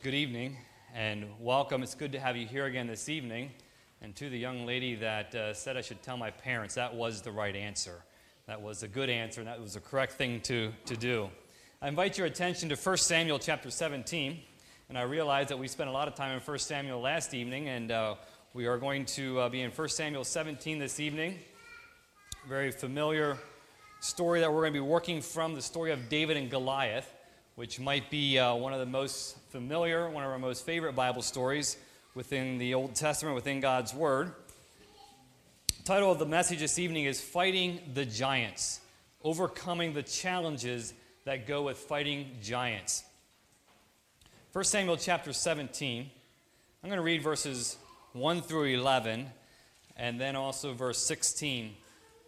Good evening and welcome. It's good to have you here again this evening. And to the young lady that uh, said I should tell my parents, that was the right answer. That was a good answer, and that was the correct thing to, to do. I invite your attention to 1 Samuel chapter 17. And I realize that we spent a lot of time in 1 Samuel last evening, and uh, we are going to uh, be in 1 Samuel 17 this evening. Very familiar story that we're going to be working from the story of David and Goliath which might be uh, one of the most familiar, one of our most favorite Bible stories within the Old Testament, within God's Word. The title of the message this evening is Fighting the Giants, Overcoming the Challenges that Go with Fighting Giants. 1 Samuel chapter 17. I'm going to read verses 1 through 11, and then also verse 16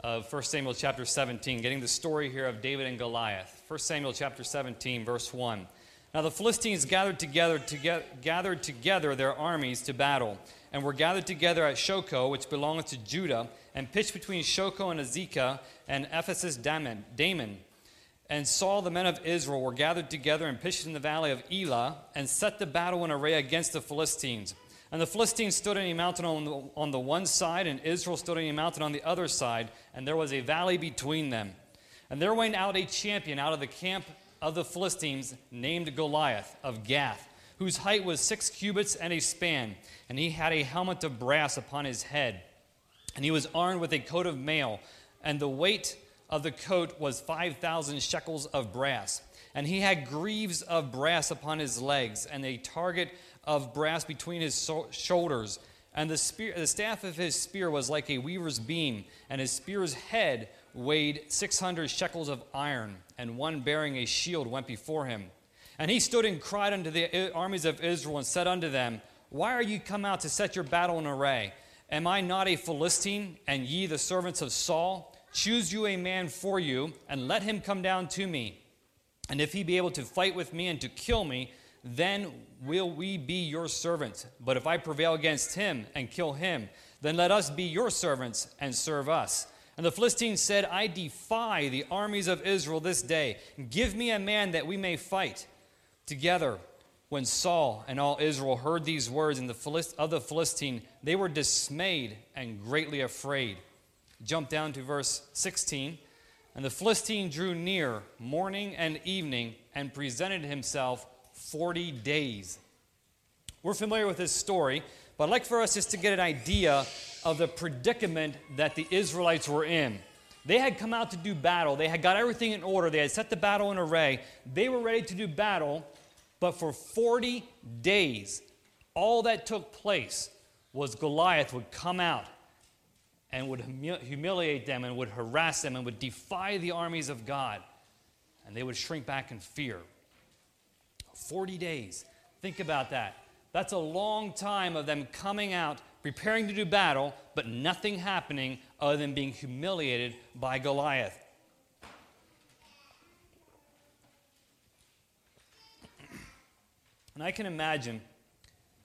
of 1 Samuel chapter 17, getting the story here of David and Goliath. 1 Samuel chapter 17, verse 1. Now the Philistines gathered together, to gathered together their armies to battle, and were gathered together at Shochoh, which belongeth to Judah, and pitched between Shochoh and Azekah and Ephesdammim. And Saul, the men of Israel, were gathered together and pitched in the valley of Elah, and set the battle in array against the Philistines. And the Philistines stood on a mountain on the, on the one side, and Israel stood on a mountain on the other side, and there was a valley between them. And there went out a champion out of the camp of the Philistines named Goliath of Gath, whose height was six cubits and a span, and he had a helmet of brass upon his head. And he was armed with a coat of mail, and the weight of the coat was 5,000 shekels of brass. And he had greaves of brass upon his legs, and a target of brass between his so- shoulders. And the, spear, the staff of his spear was like a weaver's beam, and his spear's head weighed 600 shekels of iron, and one bearing a shield went before him. And he stood and cried unto the uh, armies of Israel and said unto them, Why are you come out to set your battle in array? Am I not a Philistine, and ye the servants of Saul? Choose you a man for you, and let him come down to me. And if he be able to fight with me and to kill me, then will we be your servants. But if I prevail against him and kill him, then let us be your servants and serve us. And the Philistines said, I defy the armies of Israel this day. Give me a man that we may fight together. When Saul and all Israel heard these words the of the Philistine, they were dismayed and greatly afraid. Jump down to verse 16. And the Philistine drew near morning and evening and presented himself 40 days. We're familiar with this story, but I'd like for us just to get an idea of the predicament that the Israelites were in. They had come out to do battle, they had got everything in order, they had set the battle in array, they were ready to do battle, but for 40 days, all that took place was Goliath would come out and would humiliate them and would harass them and would defy the armies of God, and they would shrink back in fear. 40 days. Think about that. That's a long time of them coming out, preparing to do battle, but nothing happening other than being humiliated by Goliath. And I can imagine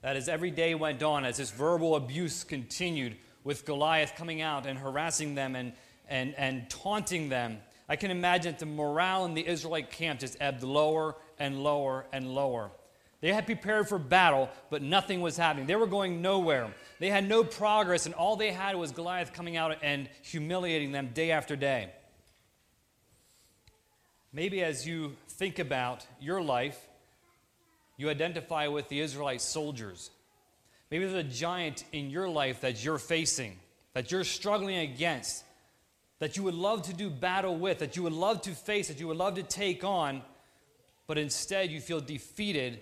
that as every day went on, as this verbal abuse continued with Goliath coming out and harassing them and, and, and taunting them, I can imagine that the morale in the Israelite camp just ebbed lower and lower and lower. They had prepared for battle, but nothing was happening. They were going nowhere. They had no progress, and all they had was Goliath coming out and humiliating them day after day. Maybe as you think about your life, you identify with the Israelite soldiers. Maybe there's a giant in your life that you're facing, that you're struggling against, that you would love to do battle with, that you would love to face, that you would love to take on but instead you feel defeated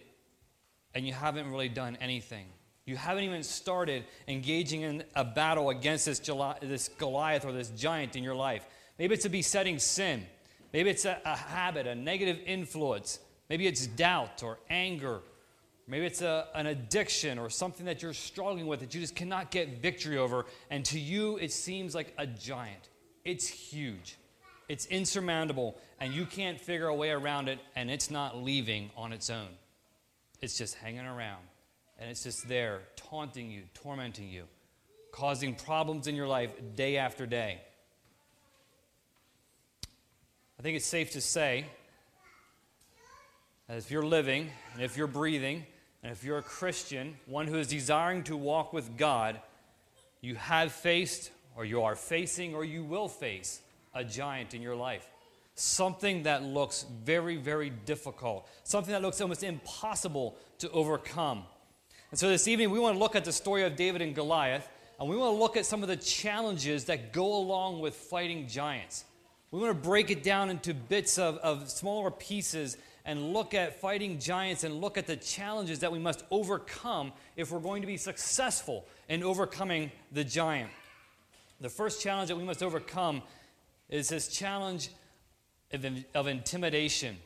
and you haven't really done anything. You haven't even started engaging in a battle against this, this Goliath or this giant in your life. Maybe it's a besetting sin. Maybe it's a, a habit, a negative influence. Maybe it's doubt or anger. Maybe it's a, an addiction or something that you're struggling with that you just cannot get victory over. And to you, it seems like a giant. It's huge. It's insurmountable, and you can't figure a way around it, and it's not leaving on its own. It's just hanging around, and it's just there, taunting you, tormenting you, causing problems in your life day after day. I think it's safe to say that if you're living and if you're breathing, And if you're a Christian, one who is desiring to walk with God, you have faced, or you are facing, or you will face a giant in your life. Something that looks very, very difficult, something that looks almost impossible to overcome. And so this evening, we want to look at the story of David and Goliath, and we want to look at some of the challenges that go along with fighting giants. We want to break it down into bits of, of smaller pieces and look at fighting giants and look at the challenges that we must overcome if we're going to be successful in overcoming the giant. The first challenge that we must overcome is this challenge of, intimidation.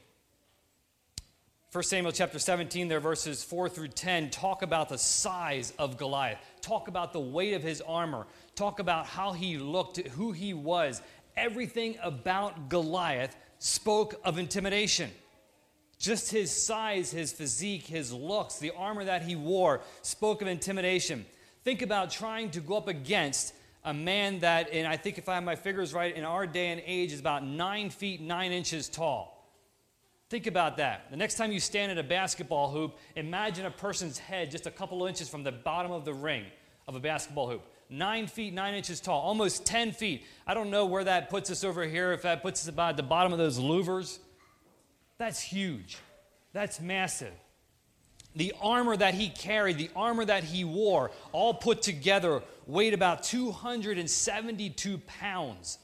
1 Samuel chapter 17, there verses 4 through 10 talk about the size of Goliath, talk about the weight of his armor, talk about how he looked, who he was, everything about Goliath spoke of intimidation. Just his size, his physique, his looks, the armor that he wore spoke of intimidation. Think about trying to go up against a man that, and I think if I have my figures right, in our day and age is about nine feet, nine inches tall. Think about that. The next time you stand at a basketball hoop, imagine a person's head just a couple of inches from the bottom of the ring of a basketball hoop nine feet, nine inches tall, almost 10 feet. I don't know where that puts us over here, if that puts us about the bottom of those louvers. That's huge. That's massive. The armor that he carried, the armor that he wore, all put together, weighed about 272 pounds.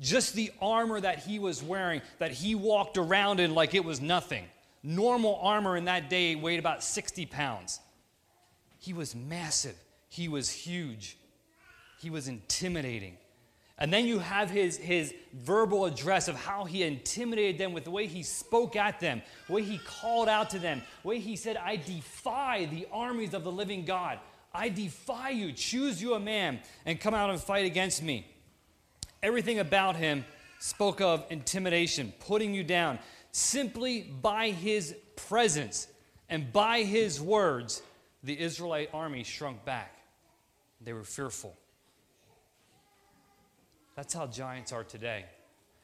Just the armor that he was wearing, that he walked around in like it was nothing. Normal armor in that day weighed about 60 pounds. He was massive, he was huge. He was intimidating. And then you have his, his verbal address of how he intimidated them with the way he spoke at them, the way he called out to them, the way he said, I defy the armies of the living God. I defy you. Choose you a man and come out and fight against me. Everything about him spoke of intimidation, putting you down. Simply by his presence and by his words, the Israelite army shrunk back. They were fearful. That's how giants are today.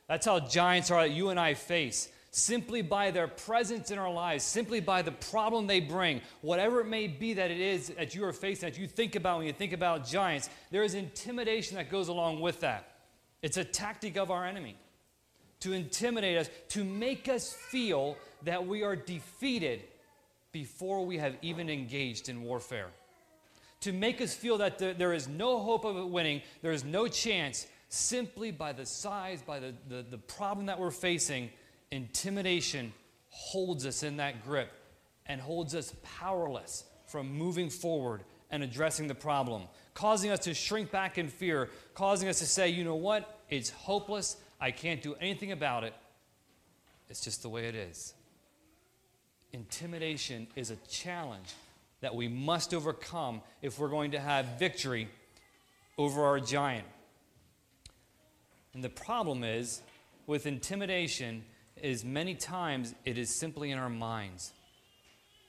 That's how giants are that you and I face simply by their presence in our lives, simply by the problem they bring, whatever it may be that it is that you are facing, that you think about when you think about giants, there is intimidation that goes along with that. It's a tactic of our enemy to intimidate us, to make us feel that we are defeated before we have even engaged in warfare. To make us feel that there is no hope of winning, there is no chance, simply by the size, by the, the, the problem that we're facing, intimidation holds us in that grip and holds us powerless from moving forward and addressing the problem, causing us to shrink back in fear, causing us to say, you know what, it's hopeless, I can't do anything about it, it's just the way it is. Intimidation is a challenge that we must overcome if we're going to have victory over our giant. And the problem is with intimidation is many times it is simply in our minds.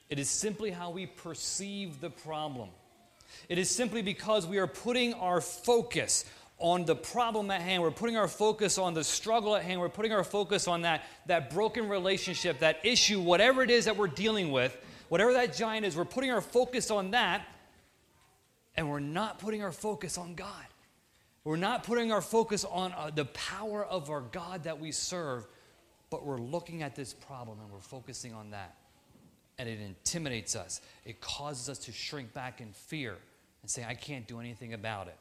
It is simply how we perceive the problem. It is simply because we are putting our focus on the problem at hand. We're putting our focus on the struggle at hand. We're putting our focus on that, that broken relationship, that issue, whatever it is that we're dealing with, whatever that giant is, we're putting our focus on that, and we're not putting our focus on God. We're not putting our focus on uh, the power of our God that we serve, but we're looking at this problem and we're focusing on that. And it intimidates us. It causes us to shrink back in fear and say, I can't do anything about it.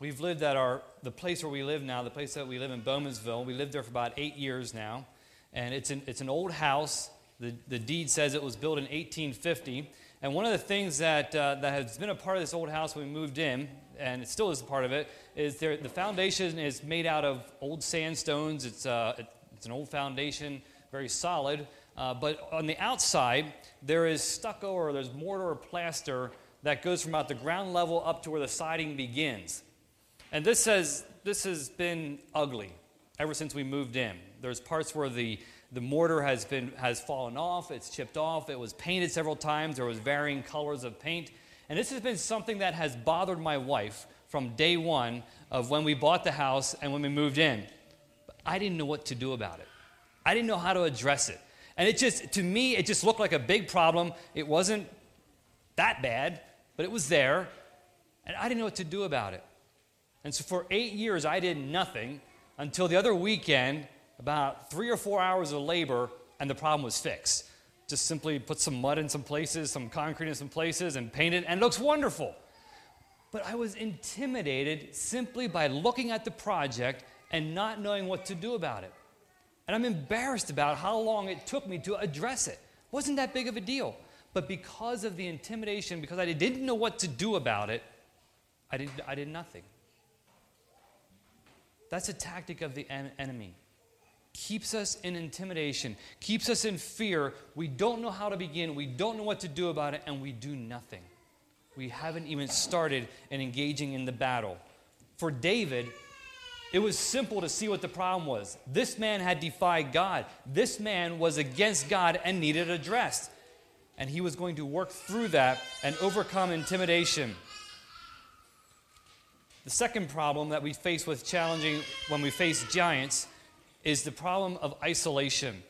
We've lived at our the place where we live now, the place that we live in Bowmansville. We lived there for about eight years now, and it's an, it's an old house. The, the deed says it was built in 1850, and one of the things that, uh, that has been a part of this old house when we moved in, and it still is a part of it, is there, the foundation is made out of old sandstones. It's, uh, it's an old foundation, very solid. Uh, but on the outside, there is stucco or there's mortar or plaster that goes from about the ground level up to where the siding begins. And this has, this has been ugly ever since we moved in. There's parts where the the mortar has, been, has fallen off, it's chipped off, it was painted several times, there was varying colors of paint. And this has been something that has bothered my wife from day one of when we bought the house and when we moved in. But I didn't know what to do about it. I didn't know how to address it. And it just, to me, it just looked like a big problem. It wasn't that bad, but it was there. And I didn't know what to do about it. And so for eight years, I did nothing until the other weekend, about three or four hours of labor, and the problem was fixed. Just simply put some mud in some places, some concrete in some places, and paint it, and it looks wonderful. But I was intimidated simply by looking at the project and not knowing what to do about it. And I'm embarrassed about how long it took me to address it. wasn't that big of a deal. But because of the intimidation, because I didn't know what to do about it, I did, I did nothing. That's a tactic of the en- enemy. Keeps us in intimidation, keeps us in fear. We don't know how to begin, we don't know what to do about it, and we do nothing. We haven't even started in engaging in the battle. For David, it was simple to see what the problem was. This man had defied God. This man was against God and needed addressed. And he was going to work through that and overcome intimidation. The second problem that we face with challenging when we face giants is the problem of isolation.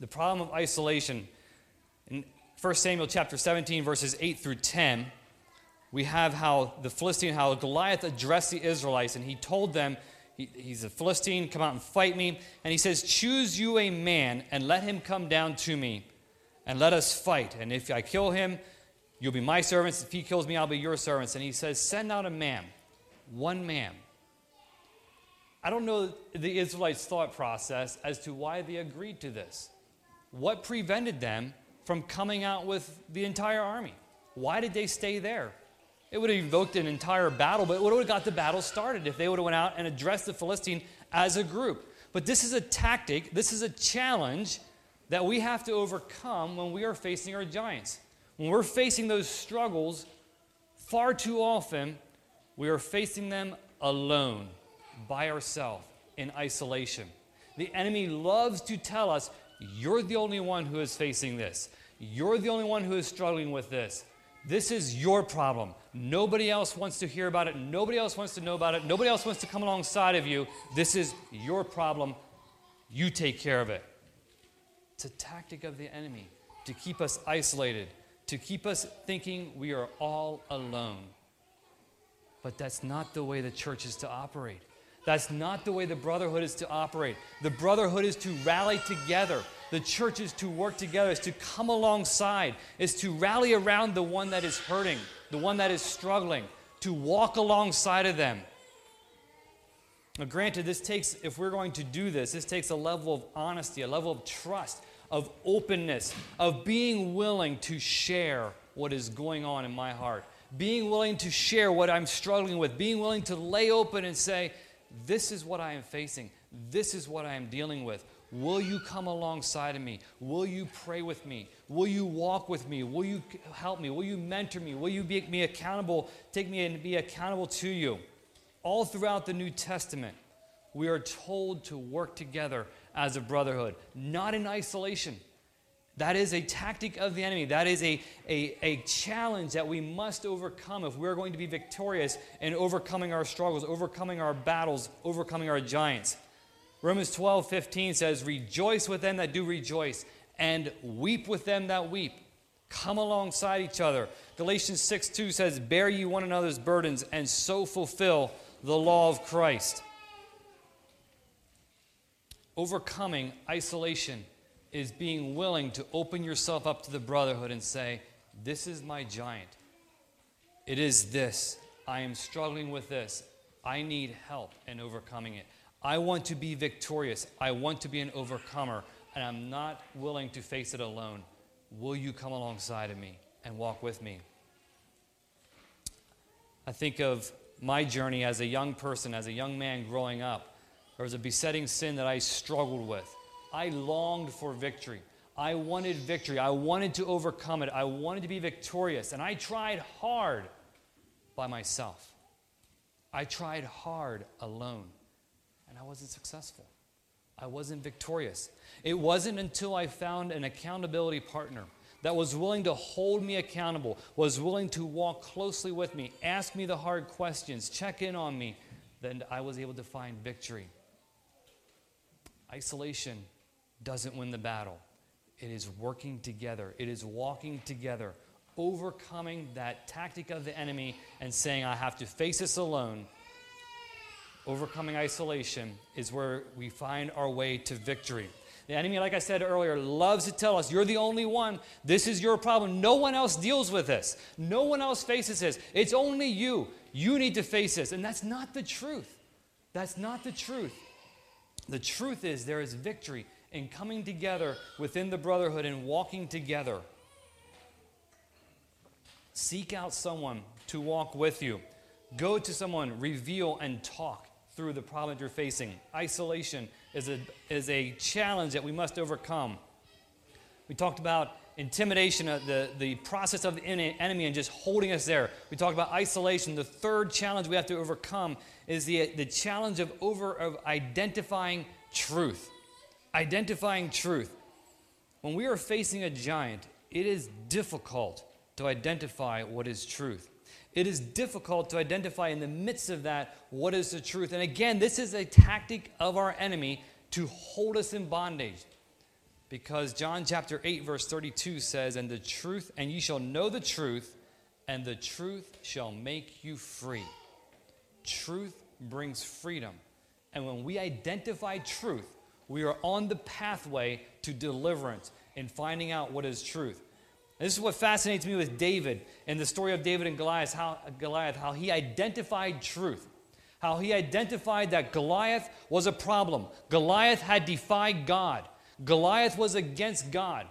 The problem of isolation. In 1 Samuel chapter 17, verses 8 through 10, we have how the Philistine, how Goliath addressed the Israelites, and he told them, he, he's a Philistine, come out and fight me. And he says, Choose you a man and let him come down to me, and let us fight. And if I kill him, You'll be my servants. If he kills me, I'll be your servants. And he says, Send out a man, one man. I don't know the Israelites' thought process as to why they agreed to this. What prevented them from coming out with the entire army? Why did they stay there? It would have evoked an entire battle, but it would have got the battle started if they would have went out and addressed the Philistine as a group. But this is a tactic, this is a challenge that we have to overcome when we are facing our giants. When we're facing those struggles, far too often, we are facing them alone, by ourselves, in isolation. The enemy loves to tell us, you're the only one who is facing this. You're the only one who is struggling with this. This is your problem. Nobody else wants to hear about it. Nobody else wants to know about it. Nobody else wants to come alongside of you. This is your problem. You take care of it. It's a tactic of the enemy to keep us isolated, to keep us thinking we are all alone. But that's not the way the church is to operate. That's not the way the brotherhood is to operate. The brotherhood is to rally together. The church is to work together, is to come alongside, is to rally around the one that is hurting, the one that is struggling, to walk alongside of them. Now, granted, this takes, if we're going to do this, this takes a level of honesty, a level of trust of openness, of being willing to share what is going on in my heart, being willing to share what I'm struggling with, being willing to lay open and say, This is what I am facing, this is what I am dealing with. Will you come alongside of me? Will you pray with me? Will you walk with me? Will you help me? Will you mentor me? Will you make me accountable, take me and be accountable to you? All throughout the New Testament, we are told to work together as a brotherhood, not in isolation. That is a tactic of the enemy. That is a, a, a challenge that we must overcome if we're going to be victorious in overcoming our struggles, overcoming our battles, overcoming our giants. Romans 12, 15 says, Rejoice with them that do rejoice, and weep with them that weep. Come alongside each other. Galatians 6, 2 says, Bear ye one another's burdens, and so fulfill the law of Christ. Overcoming isolation is being willing to open yourself up to the brotherhood and say, This is my giant. It is this. I am struggling with this. I need help in overcoming it. I want to be victorious. I want to be an overcomer, and I'm not willing to face it alone. Will you come alongside of me and walk with me? I think of my journey as a young person, as a young man growing up. There was a besetting sin that I struggled with. I longed for victory. I wanted victory. I wanted to overcome it. I wanted to be victorious. And I tried hard by myself. I tried hard alone. And I wasn't successful. I wasn't victorious. It wasn't until I found an accountability partner that was willing to hold me accountable, was willing to walk closely with me, ask me the hard questions, check in on me, that I was able to find victory. Isolation doesn't win the battle. It is working together, it is walking together, overcoming that tactic of the enemy and saying, I have to face this alone. Overcoming isolation is where we find our way to victory. The enemy, like I said earlier, loves to tell us, you're the only one. This is your problem. No one else deals with this. No one else faces this. It's only you. You need to face this. And that's not the truth. That's not the truth. The truth is there is victory in coming together within the brotherhood and walking together. Seek out someone to walk with you. Go to someone, reveal, and talk through the problem you're facing. Isolation is a, is a challenge that we must overcome. We talked about intimidation, uh, the, the process of the enemy and just holding us there. We talked about isolation. The third challenge we have to overcome is the, the challenge of, over, of identifying truth. Identifying truth. When we are facing a giant, it is difficult to identify what is truth it is difficult to identify in the midst of that what is the truth. And again, this is a tactic of our enemy to hold us in bondage. Because John chapter 8, verse 32 says, And the truth, and ye shall know the truth, and the truth shall make you free. Truth brings freedom. And when we identify truth, we are on the pathway to deliverance and finding out what is truth. This is what fascinates me with David and the story of David and Goliath how, Goliath, how he identified truth, how he identified that Goliath was a problem. Goliath had defied God, Goliath was against God.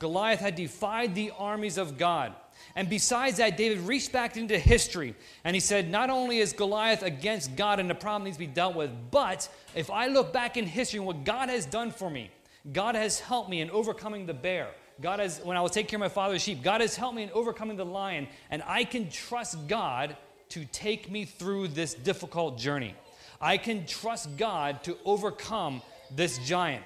Goliath had defied the armies of God. And besides that, David reached back into history and he said, Not only is Goliath against God and the problem needs to be dealt with, but if I look back in history and what God has done for me, God has helped me in overcoming the bear. God has, when I was taking care of my father's sheep, God has helped me in overcoming the lion, and I can trust God to take me through this difficult journey. I can trust God to overcome this giant.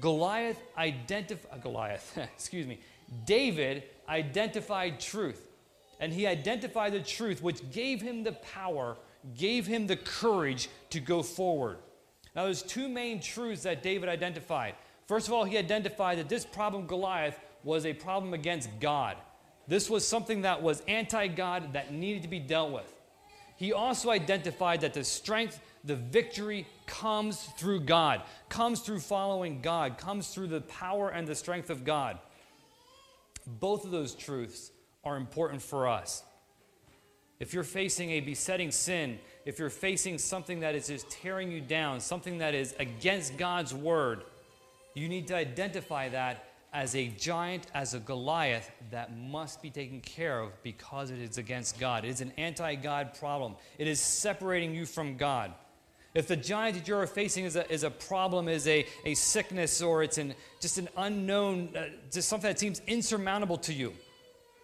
Goliath identified, uh, Goliath, excuse me, David identified truth. And he identified the truth, which gave him the power, gave him the courage to go forward. Now, there's two main truths that David identified. First of all, he identified that this problem, Goliath, was a problem against God. This was something that was anti God that needed to be dealt with. He also identified that the strength, the victory comes through God, comes through following God, comes through the power and the strength of God. Both of those truths are important for us. If you're facing a besetting sin, if you're facing something that is just tearing you down, something that is against God's word, you need to identify that as a giant, as a Goliath that must be taken care of because it is against God. It is an anti God problem, it is separating you from God. If the giant that you're facing is a, is a problem, is a, a sickness, or it's an, just an unknown, uh, just something that seems insurmountable to you,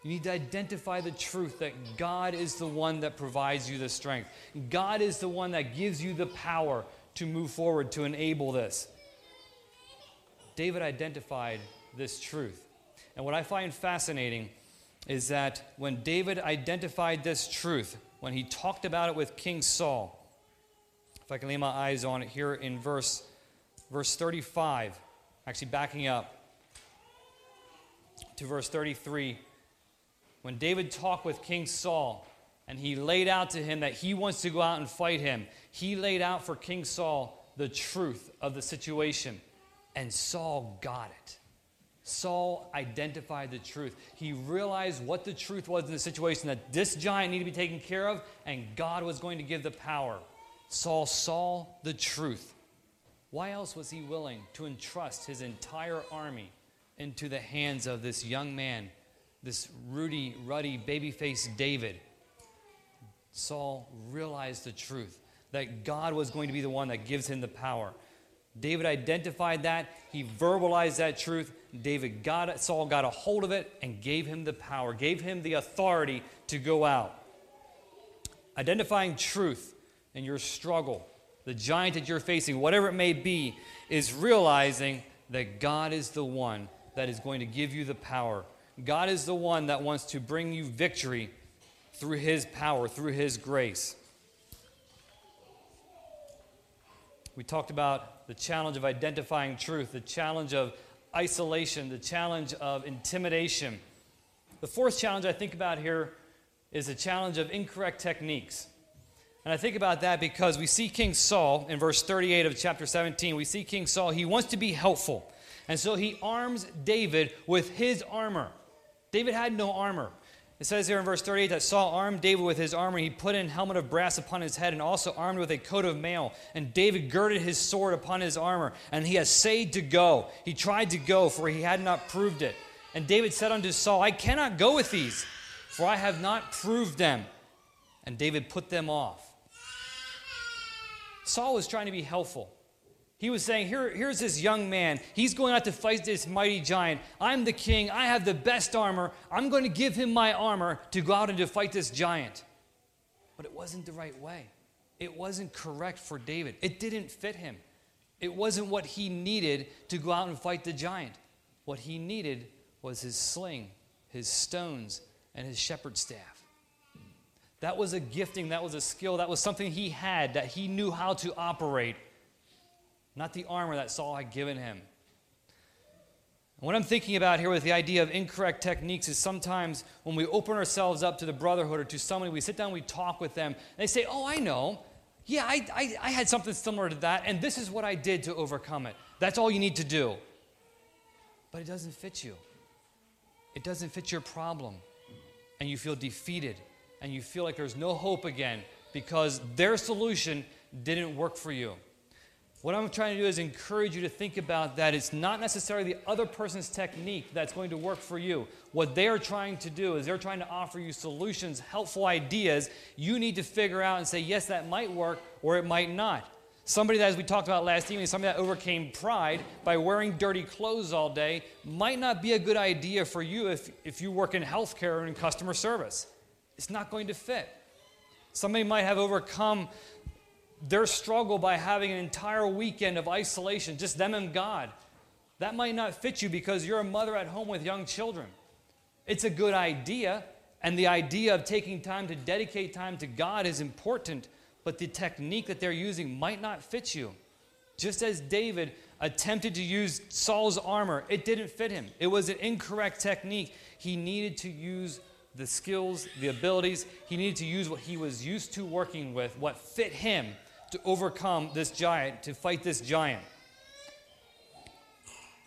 you need to identify the truth that God is the one that provides you the strength. God is the one that gives you the power to move forward, to enable this. David identified this truth. And what I find fascinating is that when David identified this truth, when he talked about it with King Saul, if I can lay my eyes on it here in verse, verse 35, actually backing up to verse 33, when David talked with King Saul and he laid out to him that he wants to go out and fight him, he laid out for King Saul the truth of the situation. And Saul got it. Saul identified the truth. He realized what the truth was in the situation that this giant needed to be taken care of, and God was going to give the power. Saul saw the truth. Why else was he willing to entrust his entire army into the hands of this young man, this ruddy, ruddy, baby faced David? Saul realized the truth that God was going to be the one that gives him the power. David identified that, he verbalized that truth. David got it, Saul got a hold of it and gave him the power, gave him the authority to go out. Identifying truth in your struggle, the giant that you're facing, whatever it may be, is realizing that God is the one that is going to give you the power. God is the one that wants to bring you victory through his power, through his grace. We talked about the challenge of identifying truth, the challenge of isolation, the challenge of intimidation. The fourth challenge I think about here is the challenge of incorrect techniques. And I think about that because we see King Saul in verse 38 of chapter 17. We see King Saul, he wants to be helpful. And so he arms David with his armor. David had no armor. It says here in verse 38 that Saul armed David with his armor. He put an helmet of brass upon his head and also armed with a coat of mail. And David girded his sword upon his armor. And he essayed to go. He tried to go, for he had not proved it. And David said unto Saul, I cannot go with these, for I have not proved them. And David put them off. Saul was trying to be helpful. He was saying, Here, Here's this young man. He's going out to fight this mighty giant. I'm the king. I have the best armor. I'm going to give him my armor to go out and to fight this giant. But it wasn't the right way. It wasn't correct for David. It didn't fit him. It wasn't what he needed to go out and fight the giant. What he needed was his sling, his stones, and his shepherd's staff. That was a gifting, that was a skill, that was something he had that he knew how to operate not the armor that Saul had given him. what I'm thinking about here with the idea of incorrect techniques is sometimes when we open ourselves up to the brotherhood or to somebody, we sit down, we talk with them, and they say, Oh, I know. Yeah, I, I, I had something similar to that, and this is what I did to overcome it. That's all you need to do. But it doesn't fit you, it doesn't fit your problem. And you feel defeated, and you feel like there's no hope again because their solution didn't work for you. What I'm trying to do is encourage you to think about that it's not necessarily the other person's technique that's going to work for you. What they are trying to do is they're trying to offer you solutions, helpful ideas. You need to figure out and say, yes, that might work or it might not. Somebody that, as we talked about last evening, somebody that overcame pride by wearing dirty clothes all day might not be a good idea for you if, if you work in healthcare or in customer service. It's not going to fit. Somebody might have overcome their struggle by having an entire weekend of isolation, just them and God. That might not fit you because you're a mother at home with young children. It's a good idea, and the idea of taking time to dedicate time to God is important, but the technique that they're using might not fit you. Just as David attempted to use Saul's armor, it didn't fit him. It was an incorrect technique. He needed to use the skills, the abilities, he needed to use what he was used to working with, what fit him to overcome this giant, to fight this giant.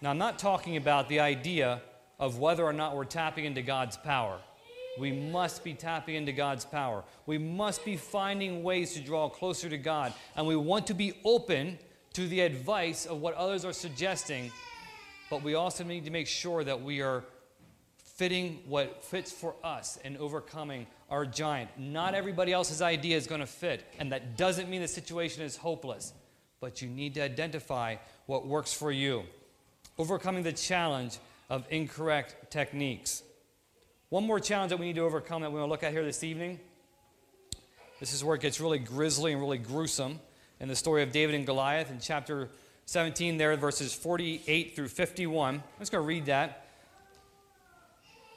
Now, I'm not talking about the idea of whether or not we're tapping into God's power. We must be tapping into God's power. We must be finding ways to draw closer to God. And we want to be open to the advice of what others are suggesting, but we also need to make sure that we are fitting what fits for us and overcoming our giant. Not everybody else's idea is going to fit, and that doesn't mean the situation is hopeless, but you need to identify what works for you. Overcoming the challenge of incorrect techniques. One more challenge that we need to overcome that we're going to look at here this evening. This is where it gets really grisly and really gruesome in the story of David and Goliath in chapter 17, there, verses 48 through 51. I'm just going to read that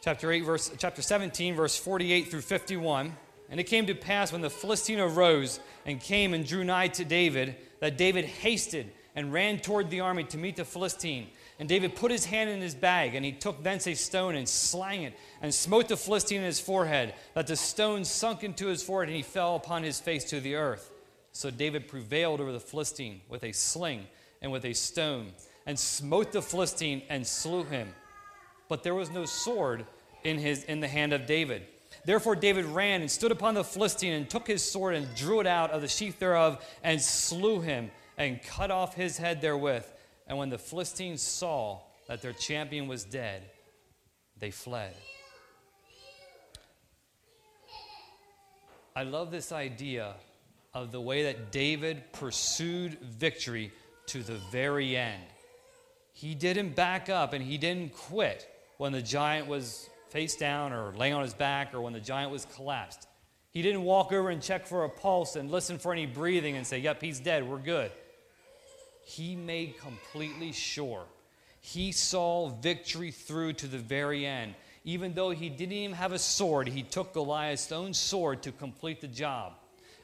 chapter 8 verse chapter 17 verse 48 through 51 and it came to pass when the philistine arose and came and drew nigh to david that david hasted and ran toward the army to meet the philistine. And david put his hand in his bag and he took thence a stone and slang it and smote the philistine in his forehead that the stone sunk into his forehead and he fell upon his face to the earth. So david prevailed over the philistine with a sling and with a stone and smote the philistine and slew him. But there was no sword in, his, in the hand of David. Therefore, David ran and stood upon the Philistine and took his sword and drew it out of the sheath thereof and slew him and cut off his head therewith. And when the Philistines saw that their champion was dead, they fled. I love this idea of the way that David pursued victory to the very end. He didn't back up and he didn't quit when the giant was face down or laying on his back or when the giant was collapsed. He didn't walk over and check for a pulse and listen for any breathing and say, Yep, he's dead, we're good. He made completely sure. He saw victory through to the very end. Even though he didn't even have a sword, he took Goliath's own sword to complete the job.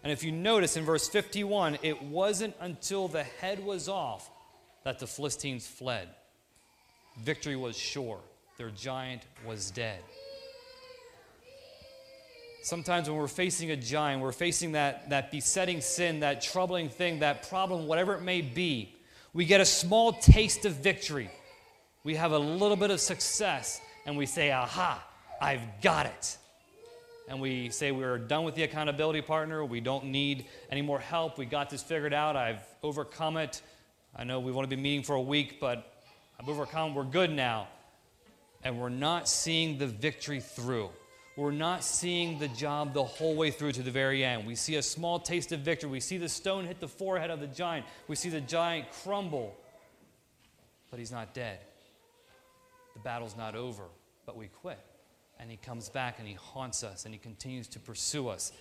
And if you notice in verse 51, it wasn't until the head was off that the Philistines fled. Victory was sure, their giant was dead. Sometimes when we're facing a giant, we're facing that, that besetting sin, that troubling thing, that problem, whatever it may be, we get a small taste of victory. We have a little bit of success, and we say, Aha, I've got it. And we say we're done with the accountability partner. We don't need any more help. We got this figured out. I've overcome it. I know we've only been meeting for a week, but I've overcome. We're good now. And we're not seeing the victory through we're not seeing the job the whole way through to the very end. We see a small taste of victory. We see the stone hit the forehead of the giant. We see the giant crumble, but he's not dead. The battle's not over, but we quit. And he comes back and he haunts us and he continues to pursue us.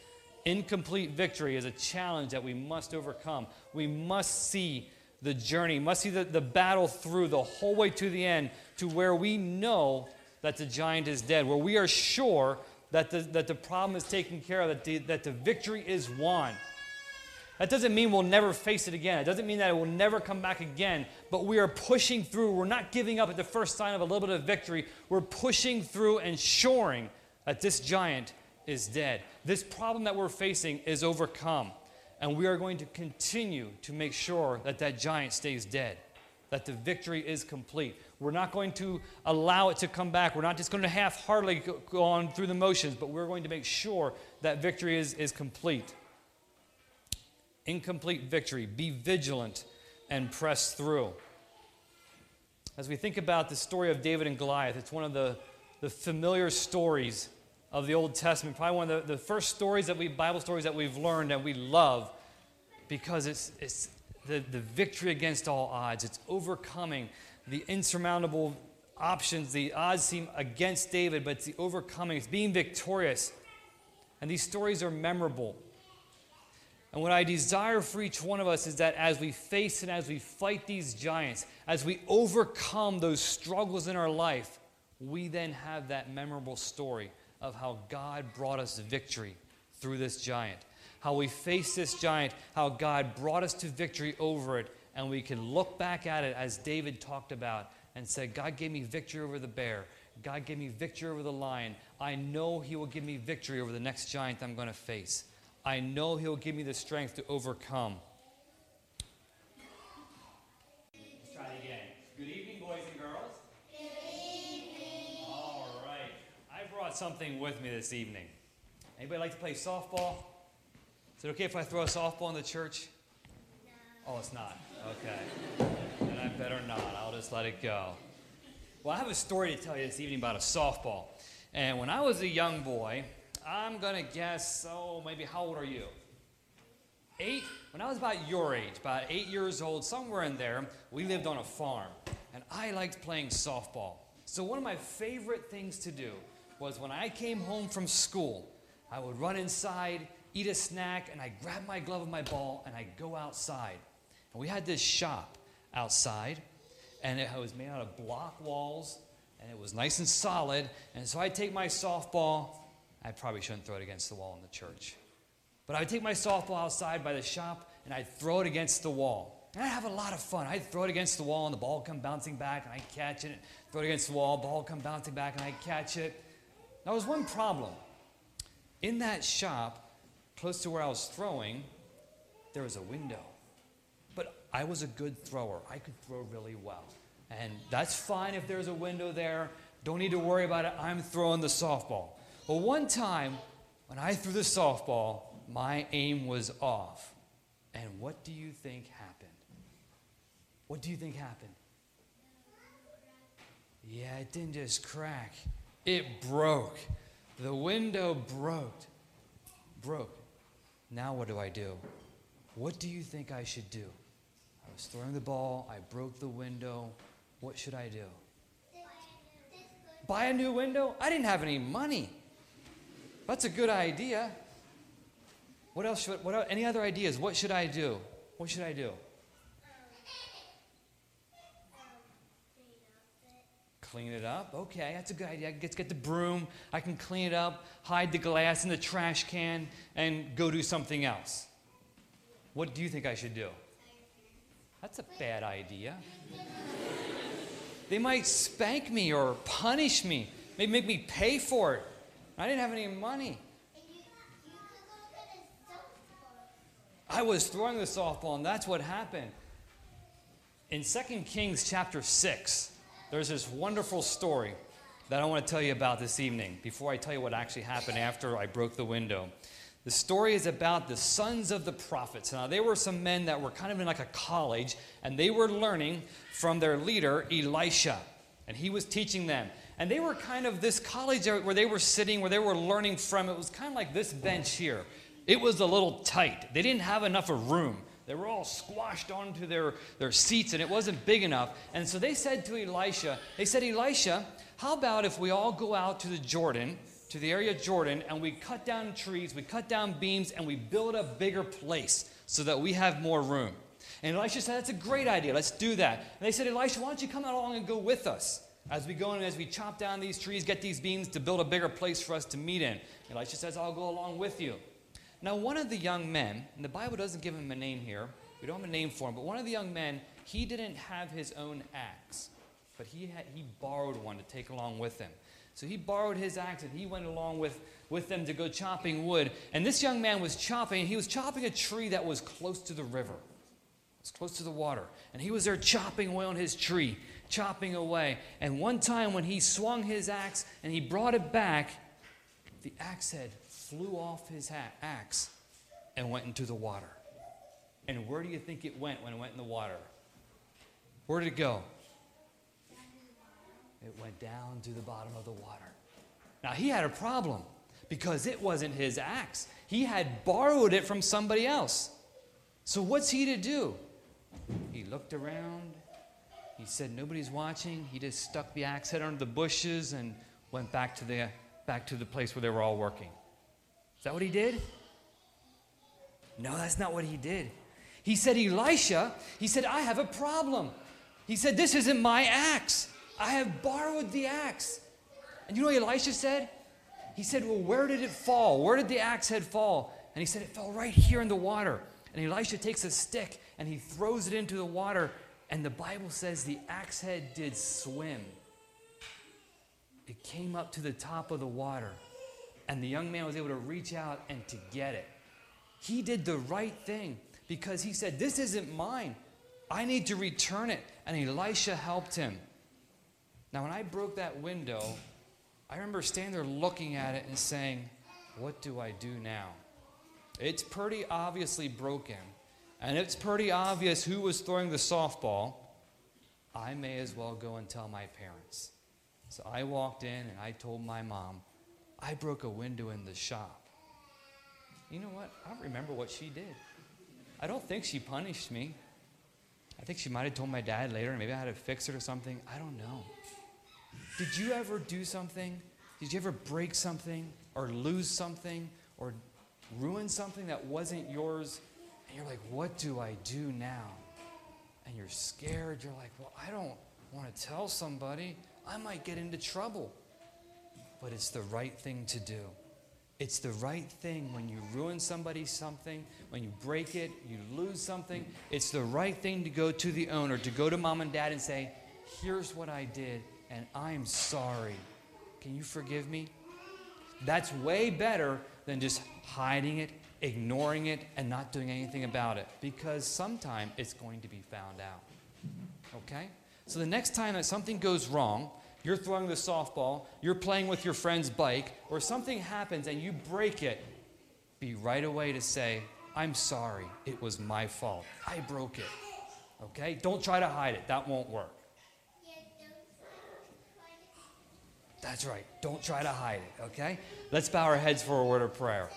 Incomplete victory is a challenge that we must overcome. We must see the journey, must see the, the battle through the whole way to the end to where we know that the giant is dead, where we are sure that the, that the problem is taken care of, that the, that the victory is won. That doesn't mean we'll never face it again. It doesn't mean that it will never come back again, but we are pushing through. We're not giving up at the first sign of a little bit of victory. We're pushing through and ensuring that this giant is dead. This problem that we're facing is overcome, and we are going to continue to make sure that that giant stays dead, that the victory is complete. We're not going to allow it to come back. We're not just going to half heartedly go on through the motions, but we're going to make sure that victory is, is complete. Incomplete victory. Be vigilant and press through. As we think about the story of David and Goliath, it's one of the, the familiar stories of the Old Testament. Probably one of the, the first stories that we, Bible stories that we've learned and we love because it's, it's the, the victory against all odds. It's overcoming the insurmountable options, the odds seem against David, but it's the overcoming, it's being victorious. And these stories are memorable. And what I desire for each one of us is that as we face and as we fight these giants, as we overcome those struggles in our life, we then have that memorable story of how God brought us victory through this giant. How we faced this giant, how God brought us to victory over it, and we can look back at it as David talked about and said, God gave me victory over the bear. God gave me victory over the lion. I know He will give me victory over the next giant I'm going to face. I know He'll give me the strength to overcome. Let's try it again. Good evening, boys and girls. Good evening. All right. I brought something with me this evening. Anybody like to play softball? Is it okay if I throw a softball in the church? No. Oh, it's not. Okay. Then I better not. I'll just let it go. Well, I have a story to tell you this evening about a softball. And when I was a young boy, I'm going to guess, oh, maybe how old are you? Eight? When I was about your age, about eight years old, somewhere in there, we lived on a farm. And I liked playing softball. So, one of my favorite things to do was when I came home from school, I would run inside, eat a snack, and I'd grab my glove and my ball, and I'd go outside. And we had this shop outside, and it was made out of block walls, and it was nice and solid. And so I'd take my softball. I probably shouldn't throw it against the wall in the church. But I would take my softball outside by the shop, and I'd throw it against the wall. And I'd have a lot of fun. I'd throw it against the wall, and the ball come bouncing back, and I'd catch it. Throw it against the wall, ball come bouncing back, and I'd catch it. Now, there was one problem. In that shop, close to where I was throwing, there was a window. But I was a good thrower. I could throw really well. And that's fine if there's a window there. Don't need to worry about it. I'm throwing the softball. But one time, when I threw the softball, my aim was off. And what do you think happened? What do you think happened? Yeah, it didn't just crack, it broke. The window broke. Broke. Now, what do I do? What do you think I should do? I was throwing the ball. I broke the window. What should I do? Buy a new window? I didn't have any money. That's a good idea. What else should, what, any other ideas? What should I do? What should I do? Clean it up. Okay, that's a good idea. I can get, get the broom. I can clean it up, hide the glass in the trash can, and go do something else. What do you think I should do? That's a bad idea. they might spank me or punish me, maybe make me pay for it. I didn't have any money. I was throwing the softball, and that's what happened. In 2 Kings chapter 6, there's this wonderful story that I want to tell you about this evening before I tell you what actually happened after I broke the window. The story is about the sons of the prophets. Now, they were some men that were kind of in like a college, and they were learning from their leader, Elisha. And he was teaching them. And they were kind of this college where they were sitting, where they were learning from. It was kind of like this bench here. It was a little tight. They didn't have enough of room. They were all squashed onto their, their seats and it wasn't big enough. And so they said to Elisha, they said, Elisha, how about if we all go out to the Jordan, to the area of Jordan, and we cut down trees, we cut down beams, and we build a bigger place so that we have more room? And Elisha said, That's a great idea. Let's do that. And they said, Elisha, why don't you come along and go with us as we go and as we chop down these trees, get these beams to build a bigger place for us to meet in? Elisha says, I'll go along with you. Now, one of the young men, and the Bible doesn't give him a name here, we don't have a name for him, but one of the young men, he didn't have his own axe, but he, had, he borrowed one to take along with him. So he borrowed his axe and he went along with, with them to go chopping wood. And this young man was chopping, he was chopping a tree that was close to the river. It was close to the water. And he was there chopping away on his tree, chopping away. And one time when he swung his axe and he brought it back, the axe head flew off his ha- axe and went into the water. And where do you think it went when it went in the water? Where did it go? It went down to the bottom of the water. Now, he had a problem because it wasn't his axe. He had borrowed it from somebody else. So, what's he to do? He looked around. He said, Nobody's watching. He just stuck the axe head under the bushes and went back to the, back to the place where they were all working. Is that what he did? No, that's not what he did. He said, Elisha, he said, I have a problem. He said, This isn't my axe. I have borrowed the axe. And you know what Elisha said? He said, Well, where did it fall? Where did the axe head fall? And he said, It fell right here in the water. And Elisha takes a stick and he throws it into the water. And the Bible says the axe head did swim. It came up to the top of the water and the young man was able to reach out and to get it. He did the right thing because he said, This isn't mine. I need to return it. And Elisha helped him. Now, when I broke that window, I remember standing there looking at it and saying, What do I do now? It's pretty obviously broken, and it's pretty obvious who was throwing the softball. I may as well go and tell my parents. So I walked in and I told my mom, I broke a window in the shop. You know what? I don't remember what she did. I don't think she punished me. I think she might have told my dad later, and maybe I had to fix it or something. I don't know. Did you ever do something? Did you ever break something or lose something or ruin something that wasn't yours? And you're like, what do I do now? And you're scared. You're like, well, I don't want to tell somebody. I might get into trouble but it's the right thing to do. It's the right thing when you ruin somebody something, when you break it, you lose something. It's the right thing to go to the owner, to go to mom and dad and say, Here's what I did, and I'm sorry. Can you forgive me? That's way better than just hiding it, ignoring it, and not doing anything about it because sometime it's going to be found out. Okay? So the next time that something goes wrong, you're throwing the softball, you're playing with your friend's bike, or something happens and you break it, be right away to say, I'm sorry, it was my fault. I broke it. Okay? Don't try to hide it, that won't work. That's right, don't try to hide it, okay? Let's bow our heads for a word of prayer.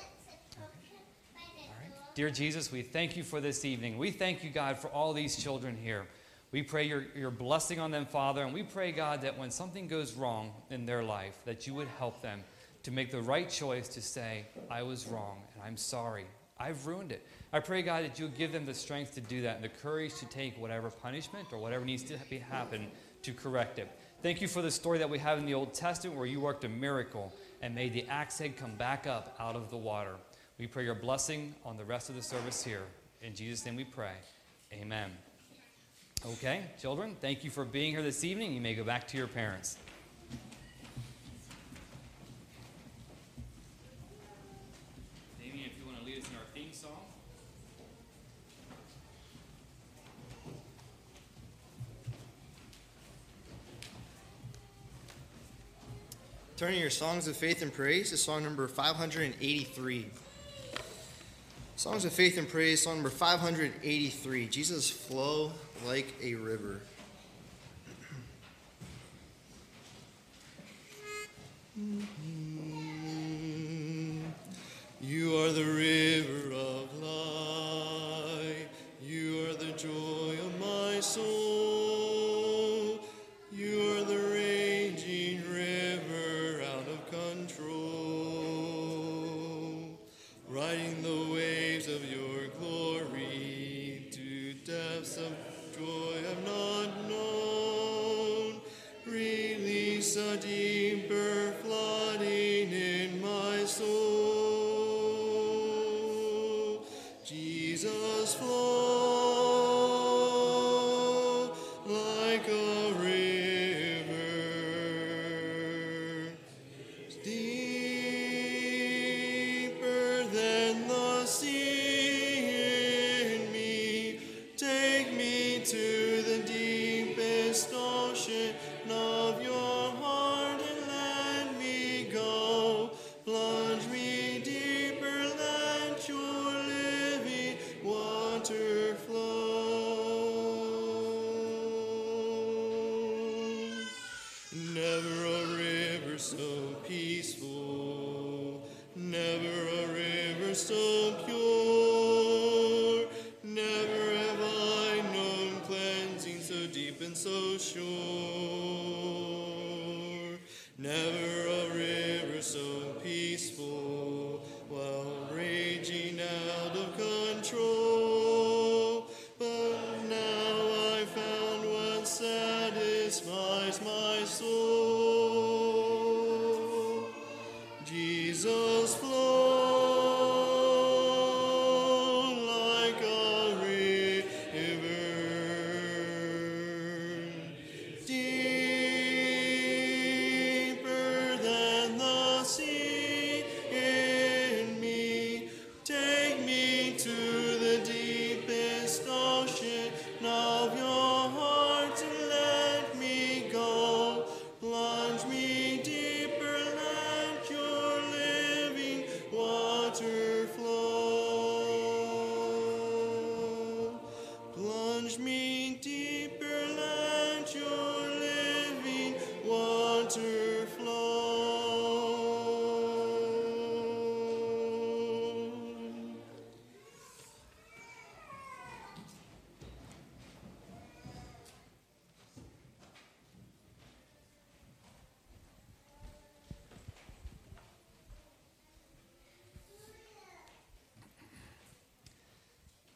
Dear Jesus, we thank you for this evening. We thank you, God, for all these children here. We pray your, your blessing on them, Father, and we pray, God, that when something goes wrong in their life, that you would help them to make the right choice to say, I was wrong and I'm sorry. I've ruined it. I pray, God, that you'll give them the strength to do that and the courage to take whatever punishment or whatever needs to be happen to correct it. Thank you for the story that we have in the Old Testament where you worked a miracle and made the axe head come back up out of the water. We pray your blessing on the rest of the service here. In Jesus' name we pray. Amen. Okay, children, thank you for being here this evening. You may go back to your parents. Damien, if you want to lead us in our theme song. Turning your songs of faith and praise to song number 583. Songs of faith and praise, song number 583. Jesus flow like a river.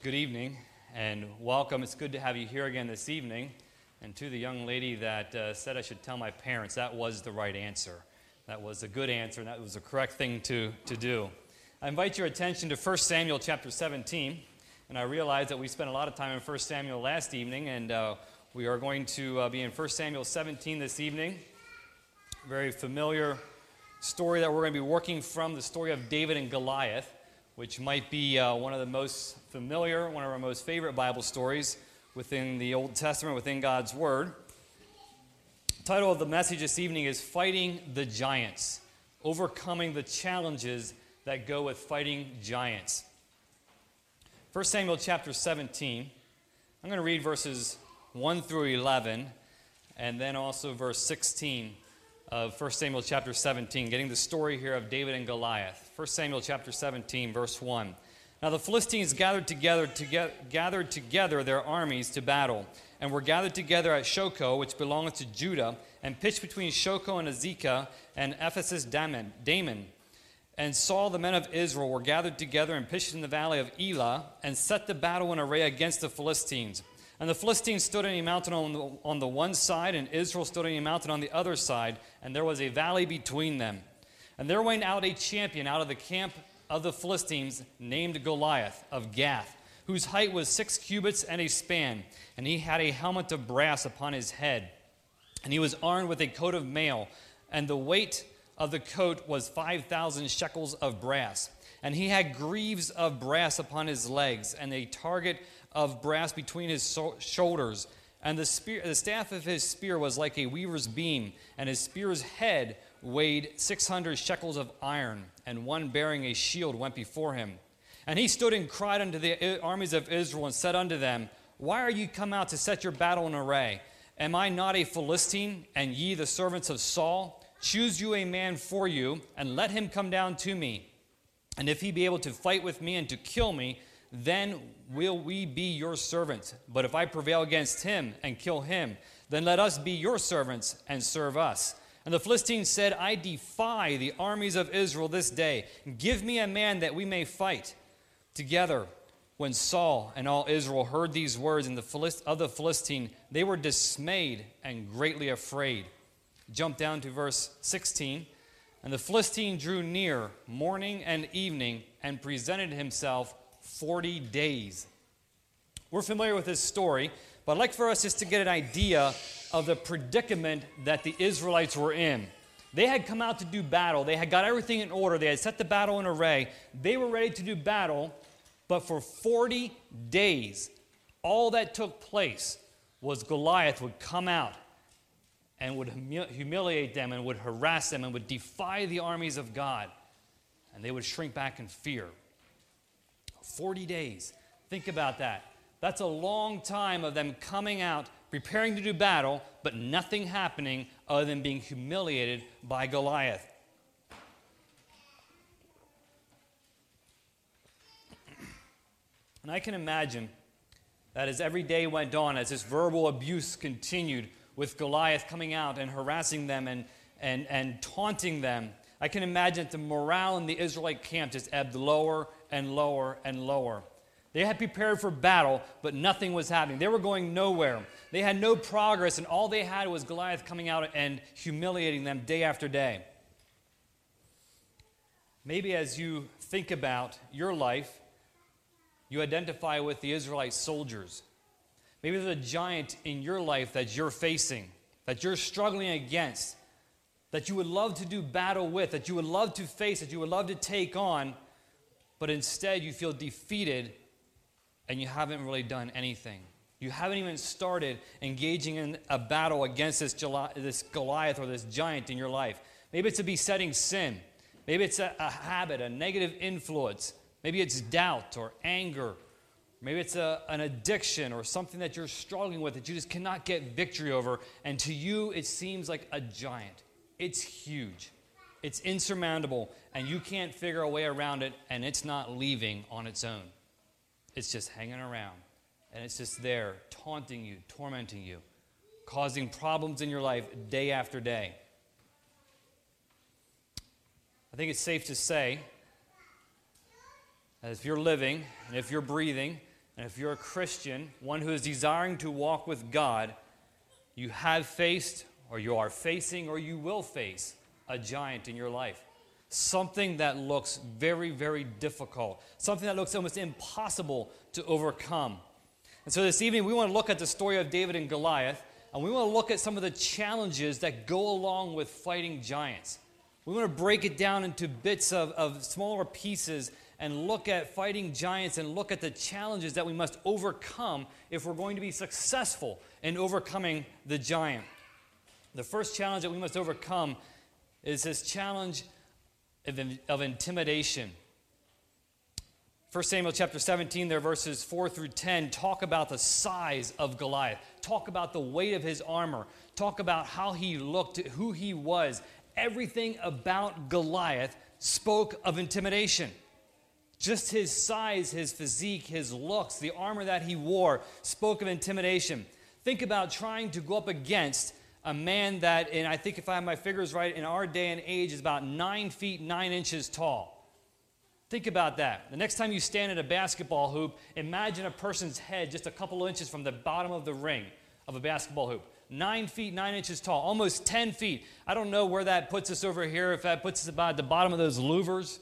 Good evening and welcome. It's good to have you here again this evening. And to the young lady that uh, said I should tell my parents, that was the right answer. That was a good answer, and that was the correct thing to, to do. I invite your attention to 1 Samuel chapter 17. And I realize that we spent a lot of time in 1 Samuel last evening, and uh, we are going to uh, be in 1 Samuel 17 this evening. Very familiar story that we're going to be working from the story of David and Goliath, which might be uh, one of the most familiar, one of our most favorite Bible stories within the Old Testament, within God's Word. The title of the message this evening is Fighting the Giants, Overcoming the Challenges that Go with Fighting Giants. 1 Samuel chapter 17. I'm going to read verses 1 through 11, and then also verse 16 of 1 Samuel chapter 17, getting the story here of David and Goliath. 1 Samuel chapter 17, verse 1. Now the Philistines gathered together, toge- gathered together their armies to battle, and were gathered together at Shochoh, which belongeth to Judah, and pitched between Shochoh and Azekah and Ephesdammim. And Saul, the men of Israel, were gathered together and pitched in the valley of Elah, and set the battle in array against the Philistines. And the Philistines stood on a mountain on the, on the one side, and Israel stood on a mountain on the other side, and there was a valley between them. And there went out a champion out of the camp of the Philistines named Goliath of Gath, whose height was six cubits and a span, and he had a helmet of brass upon his head. And he was armed with a coat of mail, and the weight of the coat was 5,000 shekels of brass. And he had greaves of brass upon his legs, and a target of brass between his so- shoulders. And the, spear, the staff of his spear was like a weaver's beam, and his spear's head weighed 600 shekels of iron, and one bearing a shield went before him. And he stood and cried unto the uh, armies of Israel and said unto them, Why are you come out to set your battle in array? Am I not a Philistine, and ye the servants of Saul? Choose you a man for you, and let him come down to me. And if he be able to fight with me and to kill me, then will we be your servants. But if I prevail against him and kill him, then let us be your servants and serve us. And the Philistines said, I defy the armies of Israel this day. Give me a man that we may fight together. When Saul and all Israel heard these words the of the Philistine, they were dismayed and greatly afraid. Jump down to verse 16. And the Philistine drew near morning and evening and presented himself 40 days. We're familiar with this story, but I'd like for us just to get an idea of the predicament that the Israelites were in. They had come out to do battle, they had got everything in order, they had set the battle in array, they were ready to do battle, but for 40 days, all that took place was Goliath would come out and would humiliate them and would harass them and would defy the armies of God. And they would shrink back in fear. 40 days. Think about that. That's a long time of them coming out, preparing to do battle, but nothing happening other than being humiliated by Goliath. And I can imagine that as every day went on, as this verbal abuse continued, with Goliath coming out and harassing them and, and, and taunting them, I can imagine that the morale in the Israelite camp just ebbed lower and lower and lower. They had prepared for battle, but nothing was happening. They were going nowhere. They had no progress, and all they had was Goliath coming out and humiliating them day after day. Maybe as you think about your life, you identify with the Israelite soldiers. Maybe there's a giant in your life that you're facing, that you're struggling against, that you would love to do battle with, that you would love to face, that you would love to take on, but instead you feel defeated and you haven't really done anything. You haven't even started engaging in a battle against this, this Goliath or this giant in your life. Maybe it's a besetting sin. Maybe it's a, a habit, a negative influence. Maybe it's doubt or anger. Maybe it's a, an addiction or something that you're struggling with that you just cannot get victory over. And to you, it seems like a giant. It's huge, it's insurmountable, and you can't figure a way around it, and it's not leaving on its own. It's just hanging around, and it's just there, taunting you, tormenting you, causing problems in your life day after day. I think it's safe to say that if you're living and if you're breathing and if you're a Christian, one who is desiring to walk with God, you have faced or you are facing or you will face a giant in your life something that looks very, very difficult, something that looks almost impossible to overcome. And so this evening, we want to look at the story of David and Goliath, and we want to look at some of the challenges that go along with fighting giants. We want to break it down into bits of, of smaller pieces and look at fighting giants and look at the challenges that we must overcome if we're going to be successful in overcoming the giant. The first challenge that we must overcome is this challenge of, intimidation. 1 Samuel chapter 17, there verses 4 through 10 talk about the size of Goliath, talk about the weight of his armor, talk about how he looked, who he was. Everything about Goliath spoke of intimidation. Just his size, his physique, his looks, the armor that he wore spoke of intimidation. Think about trying to go up against a man that, and I think if I have my figures right, in our day and age is about nine feet nine inches tall. Think about that. The next time you stand at a basketball hoop, imagine a person's head just a couple inches from the bottom of the ring of a basketball hoop. Nine feet, nine inches tall, almost 10 feet. I don't know where that puts us over here, if that puts us about the bottom of those louvers.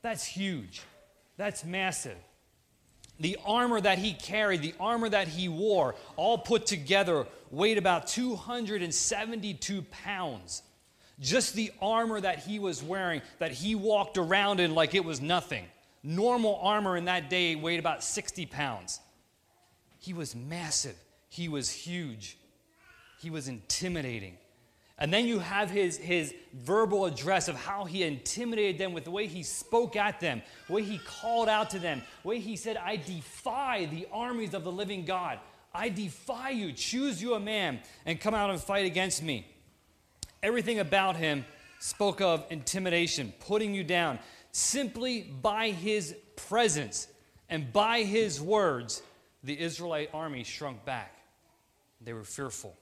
That's huge. That's massive. The armor that he carried, the armor that he wore, all put together, weighed about 272 pounds. Just the armor that he was wearing, that he walked around in like it was nothing. Normal armor in that day weighed about 60 pounds. He was massive, he was huge, he was intimidating. And then you have his, his verbal address of how he intimidated them with the way he spoke at them, the way he called out to them, the way he said, I defy the armies of the living God. I defy you. Choose you a man and come out and fight against me. Everything about him spoke of intimidation, putting you down. Simply by his presence and by his words, the Israelite army shrunk back. They were fearful.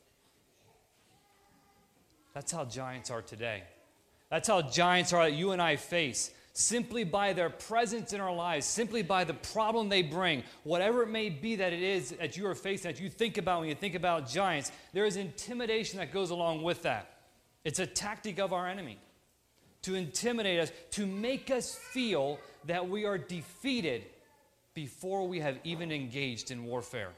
That's how giants are today. That's how giants are that you and I face. Simply by their presence in our lives, simply by the problem they bring, whatever it may be that it is that you are facing, that you think about when you think about giants, there is intimidation that goes along with that. It's a tactic of our enemy to intimidate us, to make us feel that we are defeated before we have even engaged in warfare.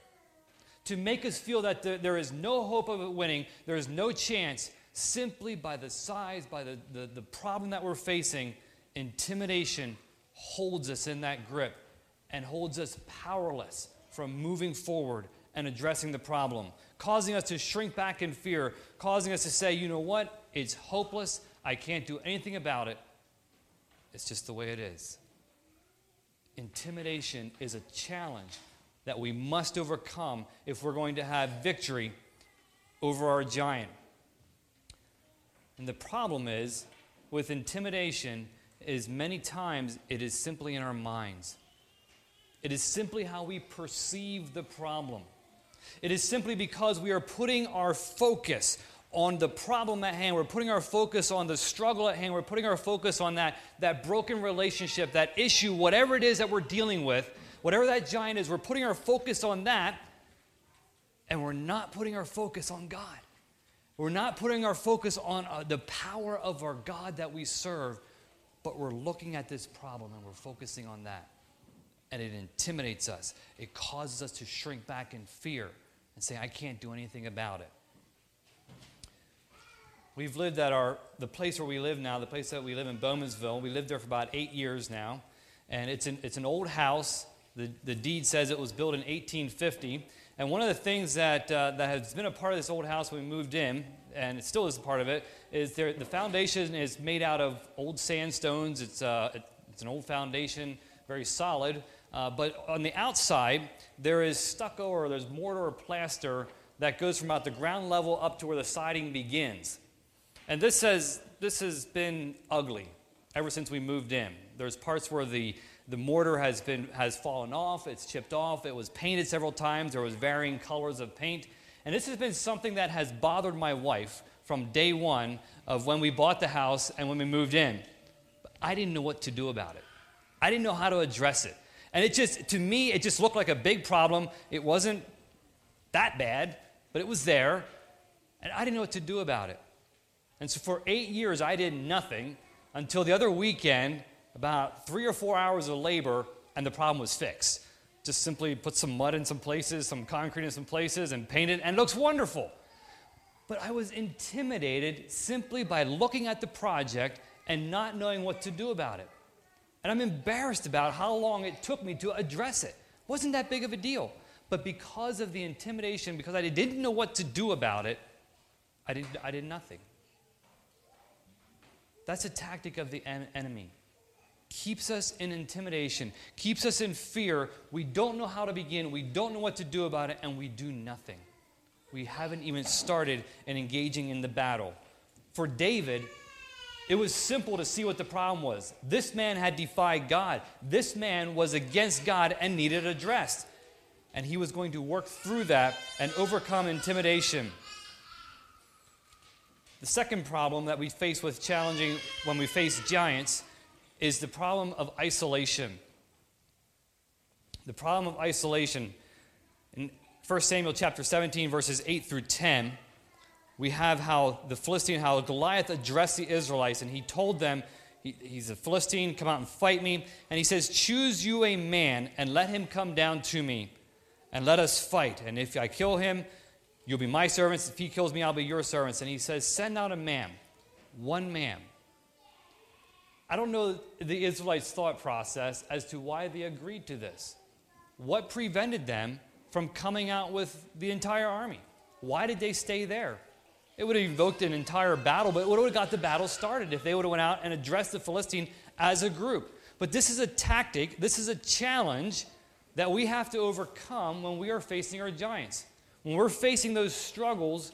To make us feel that there is no hope of winning, there is no chance, simply by the size, by the, the, the problem that we're facing, intimidation holds us in that grip and holds us powerless from moving forward and addressing the problem, causing us to shrink back in fear, causing us to say, you know what, it's hopeless, I can't do anything about it. It's just the way it is. Intimidation is a challenge that we must overcome if we're going to have victory over our giant. And the problem is with intimidation is many times it is simply in our minds. It is simply how we perceive the problem. It is simply because we are putting our focus on the problem at hand. We're putting our focus on the struggle at hand. We're putting our focus on that, that broken relationship, that issue, whatever it is that we're dealing with, whatever that giant is, we're putting our focus on that, and we're not putting our focus on God. We're not putting our focus on uh, the power of our God that we serve, but we're looking at this problem and we're focusing on that. And it intimidates us. It causes us to shrink back in fear and say, I can't do anything about it. We've lived at our, the place where we live now, the place that we live in Bowmansville. We lived there for about eight years now. And it's an, it's an old house. The, the deed says it was built in 1850. And one of the things that, uh, that has been a part of this old house when we moved in, and it still is a part of it, is there, the foundation is made out of old sandstones. It's, uh, it's an old foundation, very solid. Uh, but on the outside, there is stucco or there's mortar or plaster that goes from about the ground level up to where the siding begins. And this has, this has been ugly ever since we moved in. There's parts where the the mortar has, been, has fallen off, it's chipped off, it was painted several times, there was varying colors of paint. And this has been something that has bothered my wife from day one of when we bought the house and when we moved in. But I didn't know what to do about it. I didn't know how to address it. And it just, to me, it just looked like a big problem. It wasn't that bad, but it was there. And I didn't know what to do about it. And so for eight years, I did nothing until the other weekend about three or four hours of labor, and the problem was fixed. Just simply put some mud in some places, some concrete in some places, and paint it, and it looks wonderful. But I was intimidated simply by looking at the project and not knowing what to do about it. And I'm embarrassed about how long it took me to address it. wasn't that big of a deal. But because of the intimidation, because I didn't know what to do about it, I did, I did nothing. That's a tactic of the en- enemy keeps us in intimidation, keeps us in fear. We don't know how to begin, we don't know what to do about it, and we do nothing. We haven't even started in engaging in the battle. For David, it was simple to see what the problem was. This man had defied God. This man was against God and needed addressed. And he was going to work through that and overcome intimidation. The second problem that we face with challenging when we face giants is the problem of isolation. The problem of isolation. In 1 Samuel chapter 17, verses 8 through 10, we have how the Philistine, how Goliath addressed the Israelites, and he told them, he, he's a Philistine, come out and fight me. And he says, Choose you a man and let him come down to me, and let us fight. And if I kill him, you'll be my servants. If he kills me, I'll be your servants. And he says, Send out a man, one man. I don't know the Israelites' thought process as to why they agreed to this. What prevented them from coming out with the entire army? Why did they stay there? It would have evoked an entire battle, but it would have got the battle started if they would have went out and addressed the Philistine as a group. But this is a tactic, this is a challenge that we have to overcome when we are facing our giants. When we're facing those struggles,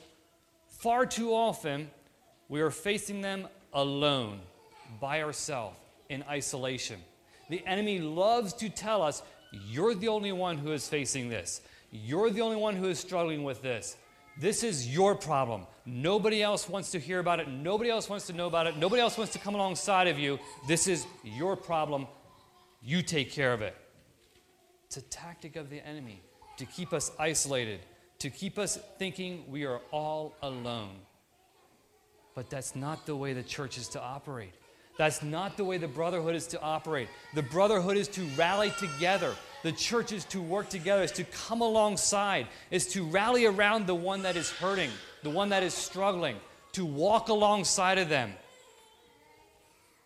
far too often, we are facing them alone, by ourselves, in isolation. The enemy loves to tell us, you're the only one who is facing this. You're the only one who is struggling with this. This is your problem. Nobody else wants to hear about it. Nobody else wants to know about it. Nobody else wants to come alongside of you. This is your problem. You take care of it. It's a tactic of the enemy to keep us isolated, to keep us thinking we are all alone. But that's not the way the church is to operate. That's not the way the brotherhood is to operate. The brotherhood is to rally together. The church is to work together, is to come alongside, is to rally around the one that is hurting, the one that is struggling, to walk alongside of them.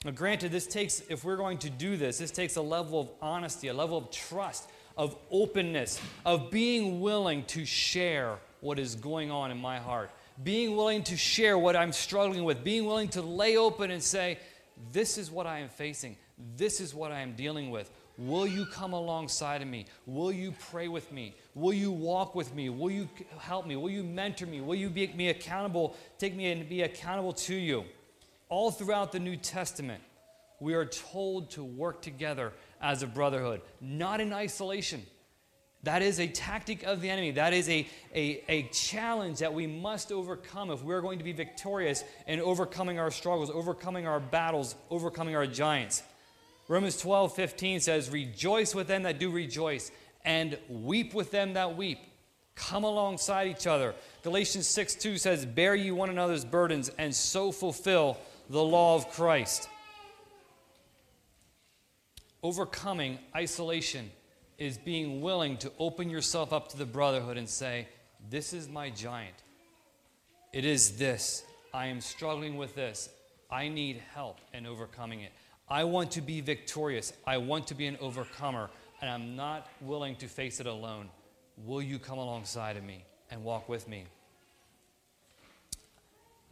Now, granted, this takes, if we're going to do this, this takes a level of honesty, a level of trust, of openness, of being willing to share what is going on in my heart, being willing to share what I'm struggling with, being willing to lay open and say, this is what I am facing. This is what I am dealing with. Will you come alongside of me? Will you pray with me? Will you walk with me? Will you help me? Will you mentor me? Will you make me accountable? Take me and be accountable to you. All throughout the New Testament, we are told to work together as a brotherhood, not in isolation. That is a tactic of the enemy. That is a, a, a challenge that we must overcome if we're going to be victorious in overcoming our struggles, overcoming our battles, overcoming our giants. Romans 12, 15 says, Rejoice with them that do rejoice, and weep with them that weep. Come alongside each other. Galatians 6, 2 says, Bear you one another's burdens, and so fulfill the law of Christ. Overcoming isolation is being willing to open yourself up to the brotherhood and say, This is my giant. It is this. I am struggling with this. I need help in overcoming it. I want to be victorious. I want to be an overcomer, and I'm not willing to face it alone. Will you come alongside of me and walk with me?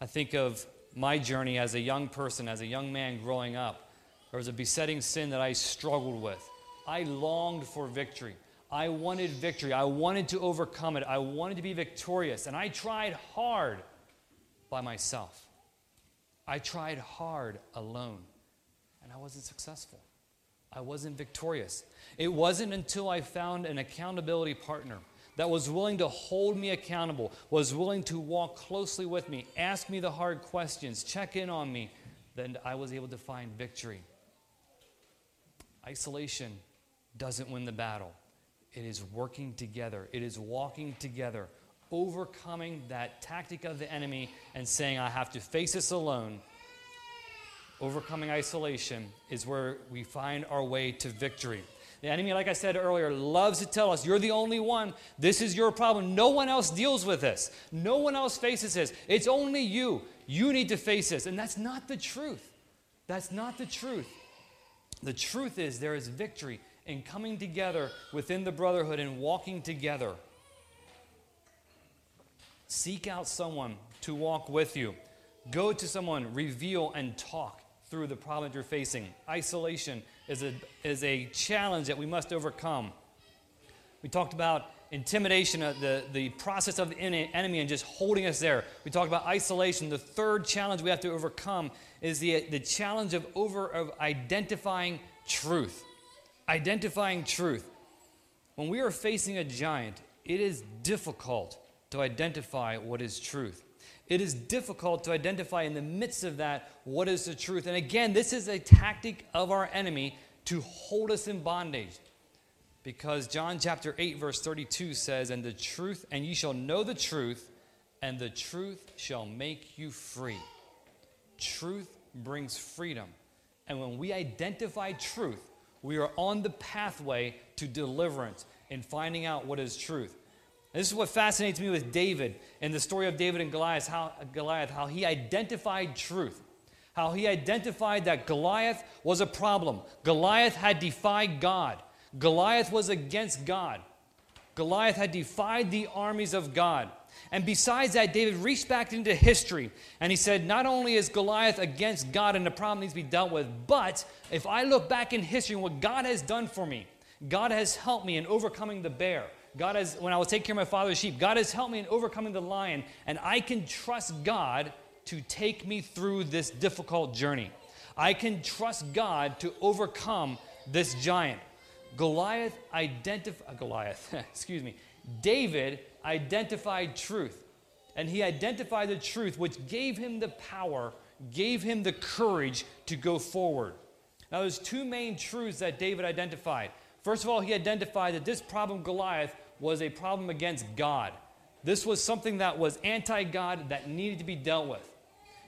I think of my journey as a young person, as a young man growing up. There was a besetting sin that I struggled with. I longed for victory. I wanted victory. I wanted to overcome it. I wanted to be victorious. And I tried hard by myself. I tried hard alone. And I wasn't successful. I wasn't victorious. It wasn't until I found an accountability partner that was willing to hold me accountable, was willing to walk closely with me, ask me the hard questions, check in on me, that I was able to find victory. Isolation doesn't win the battle. It is working together, it is walking together, overcoming that tactic of the enemy and saying, I have to face this alone. Overcoming isolation is where we find our way to victory. The enemy, like I said earlier, loves to tell us, you're the only one. This is your problem. No one else deals with this. No one else faces this. It's only you. You need to face this. And that's not the truth. That's not the truth. The truth is, there is victory in coming together within the brotherhood and walking together. Seek out someone to walk with you. Go to someone, reveal, and talk through the problem you're facing. Isolation is a, is a challenge that we must overcome. We talked about intimidation, uh, the, the process of the enemy and just holding us there. We talked about isolation. The third challenge we have to overcome is the, the challenge of, over, of identifying truth. Identifying truth. When we are facing a giant, it is difficult to identify what is truth. it is difficult to identify in the midst of that what is the truth. And again, this is a tactic of our enemy to hold us in bondage. Because John chapter 8, verse 32 says, And the truth, and ye shall know the truth, and the truth shall make you free. Truth brings freedom. And when we identify truth, we are on the pathway to deliverance and finding out what is truth. This is what fascinates me with David and the story of David and Goliath how, Goliath, how he identified truth, how he identified that Goliath was a problem. Goliath had defied God, Goliath was against God. Goliath had defied the armies of God. And besides that, David reached back into history and he said, Not only is Goliath against God and the problem needs to be dealt with, but if I look back in history and what God has done for me, God has helped me in overcoming the bear. God has, when I was taking care of my father's sheep, God has helped me in overcoming the lion, and I can trust God to take me through this difficult journey. I can trust God to overcome this giant. Goliath identified, uh, Goliath, excuse me, David identified truth. And he identified the truth, which gave him the power, gave him the courage to go forward. Now, there's two main truths that David identified. First of all, he identified that this problem, Goliath, was a problem against God. This was something that was anti God that needed to be dealt with.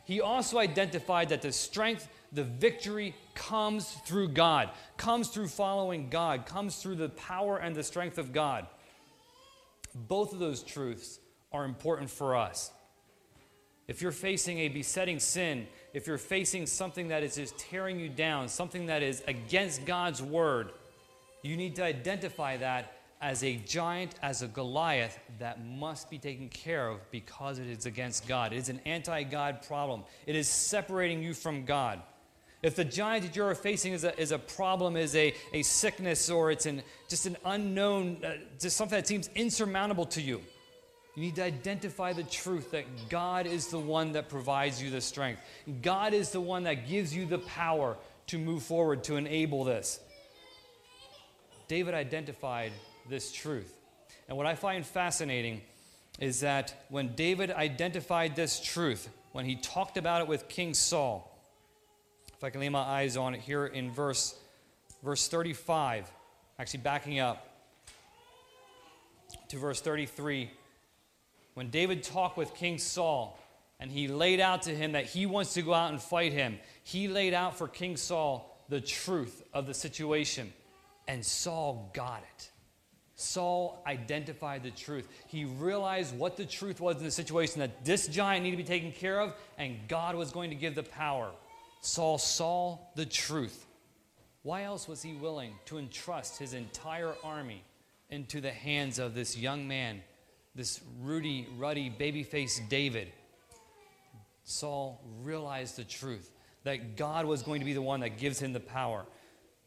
He also identified that the strength, the victory comes through God, comes through following God, comes through the power and the strength of God. Both of those truths are important for us. If you're facing a besetting sin, if you're facing something that is just tearing you down, something that is against God's word, you need to identify that as a giant, as a Goliath that must be taken care of because it is against God. It is an anti God problem, it is separating you from God. If the giant that you're facing is a, is a problem, is a, a sickness, or it's an, just an unknown, uh, just something that seems insurmountable to you, you need to identify the truth that God is the one that provides you the strength. God is the one that gives you the power to move forward, to enable this. David identified this truth. And what I find fascinating is that when David identified this truth, when he talked about it with King Saul, if I can lay my eyes on it here in verse, verse 35, actually backing up to verse 33, when David talked with King Saul and he laid out to him that he wants to go out and fight him, he laid out for King Saul the truth of the situation. And Saul got it. Saul identified the truth. He realized what the truth was in the situation that this giant needed to be taken care of, and God was going to give the power. Saul saw the truth. Why else was he willing to entrust his entire army into the hands of this young man, this ruddy, ruddy, baby faced David? Saul realized the truth that God was going to be the one that gives him the power.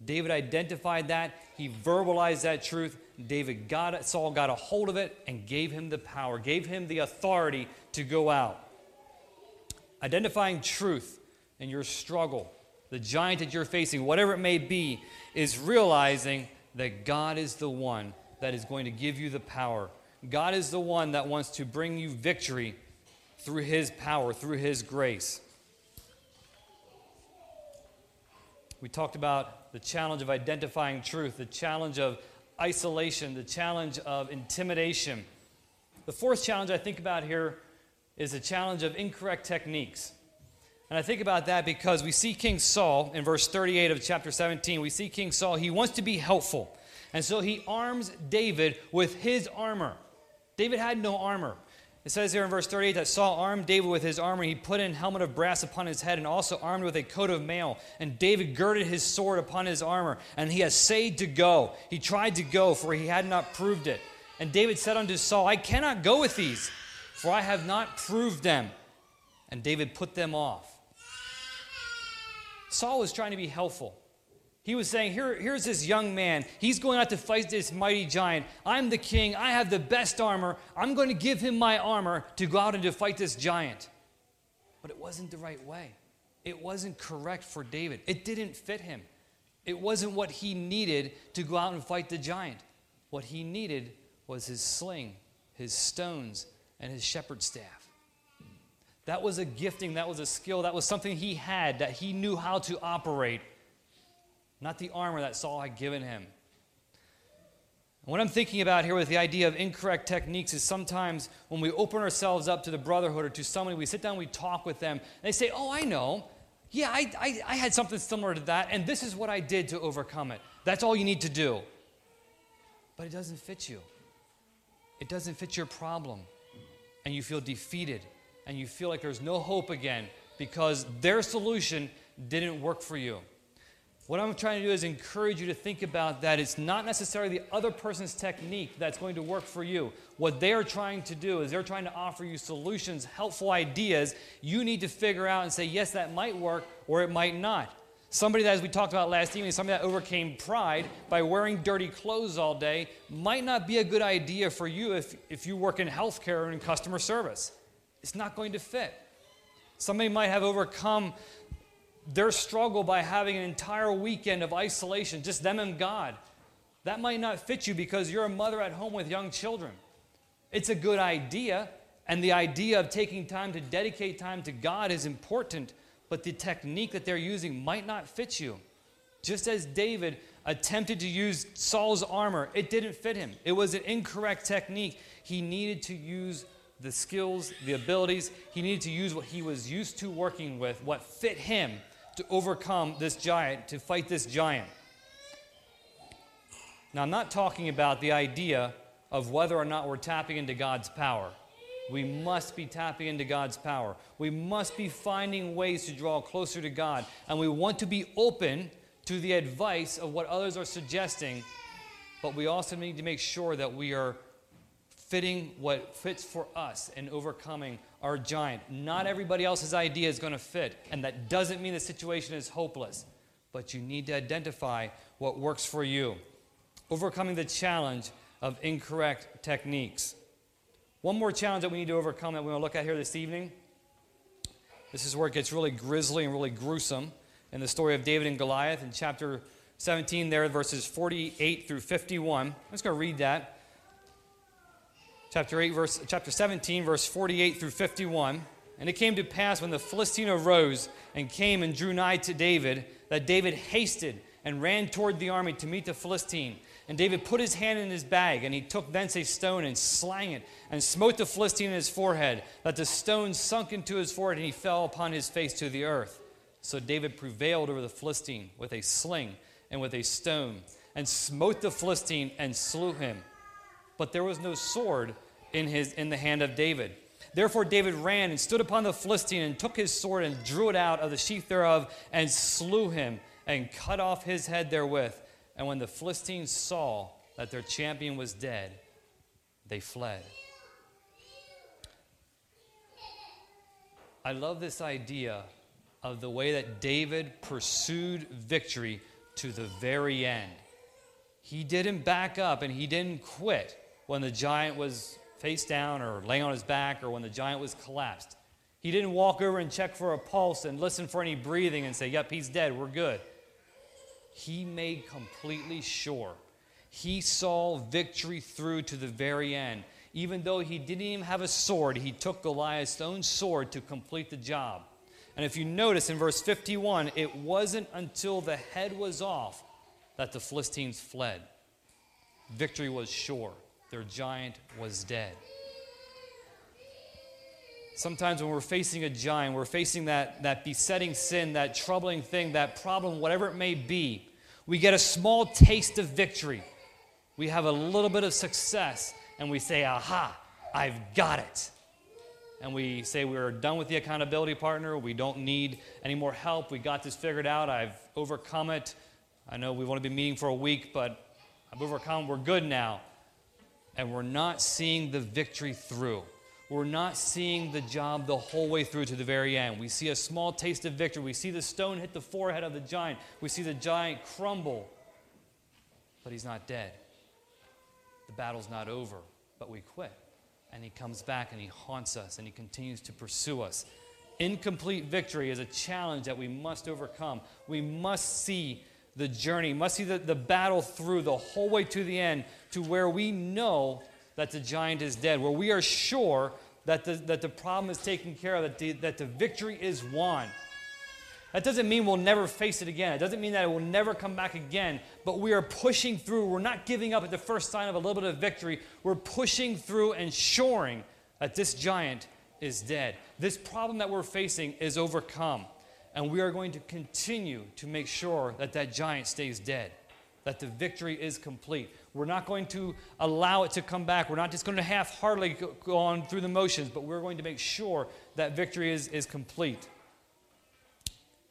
David identified that, he verbalized that truth. David got it, Saul got a hold of it and gave him the power, gave him the authority to go out. Identifying truth in your struggle, the giant that you're facing, whatever it may be, is realizing that God is the one that is going to give you the power. God is the one that wants to bring you victory through his power, through his grace. We talked about the challenge of identifying truth, the challenge of isolation, the challenge of intimidation. The fourth challenge I think about here is the challenge of incorrect techniques. And I think about that because we see King Saul in verse 38 of chapter 17. We see King Saul, he wants to be helpful. And so he arms David with his armor. David had no armor. It says here in verse 38 that Saul armed David with his armor. He put an helmet of brass upon his head and also armed with a coat of mail. And David girded his sword upon his armor. And he essayed to go. He tried to go, for he had not proved it. And David said unto Saul, I cannot go with these, for I have not proved them. And David put them off. Saul was trying to be helpful. He was saying, Here, Here's this young man. He's going out to fight this mighty giant. I'm the king. I have the best armor. I'm going to give him my armor to go out and to fight this giant. But it wasn't the right way. It wasn't correct for David. It didn't fit him. It wasn't what he needed to go out and fight the giant. What he needed was his sling, his stones, and his shepherd's staff. That was a gifting, that was a skill, that was something he had that he knew how to operate, not the armor that Saul had given him. What I'm thinking about here with the idea of incorrect techniques is sometimes when we open ourselves up to the brotherhood or to somebody, we sit down, we talk with them, and they say, Oh, I know. Yeah, I, I, I had something similar to that, and this is what I did to overcome it. That's all you need to do. But it doesn't fit you, it doesn't fit your problem. And you feel defeated, and you feel like there's no hope again because their solution didn't work for you. What I'm trying to do is encourage you to think about that it's not necessarily the other person's technique that's going to work for you. What they are trying to do is they're trying to offer you solutions, helpful ideas. You need to figure out and say, yes, that might work or it might not. Somebody that, as we talked about last evening, somebody that overcame pride by wearing dirty clothes all day might not be a good idea for you if, if you work in healthcare or in customer service. It's not going to fit. Somebody might have overcome their struggle by having an entire weekend of isolation, just them and God. That might not fit you because you're a mother at home with young children. It's a good idea, and the idea of taking time to dedicate time to God is important, but the technique that they're using might not fit you. Just as David attempted to use Saul's armor, it didn't fit him. It was an incorrect technique. He needed to use the skills, the abilities, he needed to use what he was used to working with, what fit him to overcome this giant, to fight this giant. Now, I'm not talking about the idea of whether or not we're tapping into God's power. We must be tapping into God's power. We must be finding ways to draw closer to God. And we want to be open to the advice of what others are suggesting, but we also need to make sure that we are fitting what fits for us and overcoming our giant. Not everybody else's idea is going to fit, and that doesn't mean the situation is hopeless, but you need to identify what works for you. Overcoming the challenge of incorrect techniques. One more challenge that we need to overcome that we're going to look at here this evening. This is where it gets really grisly and really gruesome in the story of David and Goliath in chapter 17, there, verses 48 through 51. I'm just going to read that chapter 8 verse chapter 17 verse 48 through 51 and it came to pass when the philistine arose and came and drew nigh to david that david hasted and ran toward the army to meet the philistine. And david put his hand in his bag and he took thence a stone and slang it and smote the philistine in his forehead that the stone sunk into his forehead and he fell upon his face to the earth. So david prevailed over the philistine with a sling and with a stone and smote the philistine and slew him. But there was no sword in, his, in the hand of David. Therefore, David ran and stood upon the Philistine and took his sword and drew it out of the sheath thereof and slew him and cut off his head therewith. And when the Philistines saw that their champion was dead, they fled. I love this idea of the way that David pursued victory to the very end. He didn't back up and he didn't quit when the giant was face down or laying on his back or when the giant was collapsed. He didn't walk over and check for a pulse and listen for any breathing and say, Yep, he's dead, we're good. He made completely sure. He saw victory through to the very end. Even though he didn't even have a sword, he took Goliath's own sword to complete the job. And if you notice in verse 51, it wasn't until the head was off that the Philistines fled. Victory was sure their giant was dead. Sometimes when we're facing a giant, we're facing that, that besetting sin, that troubling thing, that problem, whatever it may be, we get a small taste of victory. We have a little bit of success, and we say, Aha, I've got it. And we say we're done with the accountability partner. We don't need any more help. We got this figured out. I've overcome it. I know we've only been meeting for a week, but I've overcome. We're good now and we're not seeing the victory through. We're not seeing the job the whole way through to the very end. We see a small taste of victory. We see the stone hit the forehead of the giant. We see the giant crumble, but he's not dead. The battle's not over, but we quit. And he comes back and he haunts us and he continues to pursue us. Incomplete victory is a challenge that we must overcome. We must see the journey, must see the, the battle through the whole way to the end to where we know that the giant is dead, where we are sure that the, that the problem is taken care of, that the, that the victory is won. That doesn't mean we'll never face it again. It doesn't mean that it will never come back again, but we are pushing through. We're not giving up at the first sign of a little bit of victory. We're pushing through and ensuring that this giant is dead. This problem that we're facing is overcome, and we are going to continue to make sure that that giant stays dead, that the victory is complete. We're not going to allow it to come back. We're not just going to half heartedly go on through the motions, but we're going to make sure that victory is, is complete.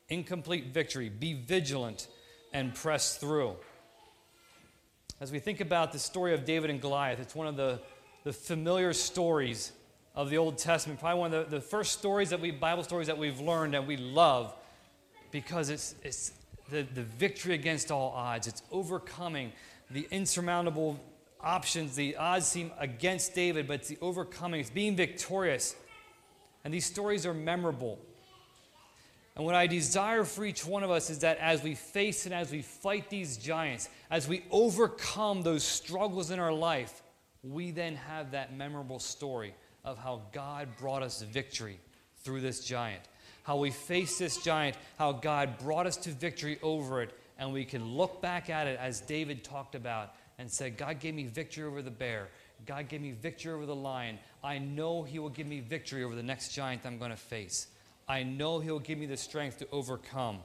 Incomplete victory. Be vigilant and press through. As we think about the story of David and Goliath, it's one of the, the familiar stories of the Old Testament. Probably one of the, the first stories that we, Bible stories that we've learned and we love because it's, it's the, the victory against all odds. It's overcoming the insurmountable options. The odds seem against David, but it's the overcoming, it's being victorious. And these stories are memorable. And what I desire for each one of us is that as we face and as we fight these giants, as we overcome those struggles in our life, we then have that memorable story of how God brought us victory through this giant. How we faced this giant, how God brought us to victory over it, and we can look back at it as David talked about and said, God gave me victory over the bear. God gave me victory over the lion. I know He will give me victory over the next giant I'm going to face. I know He'll give me the strength to overcome.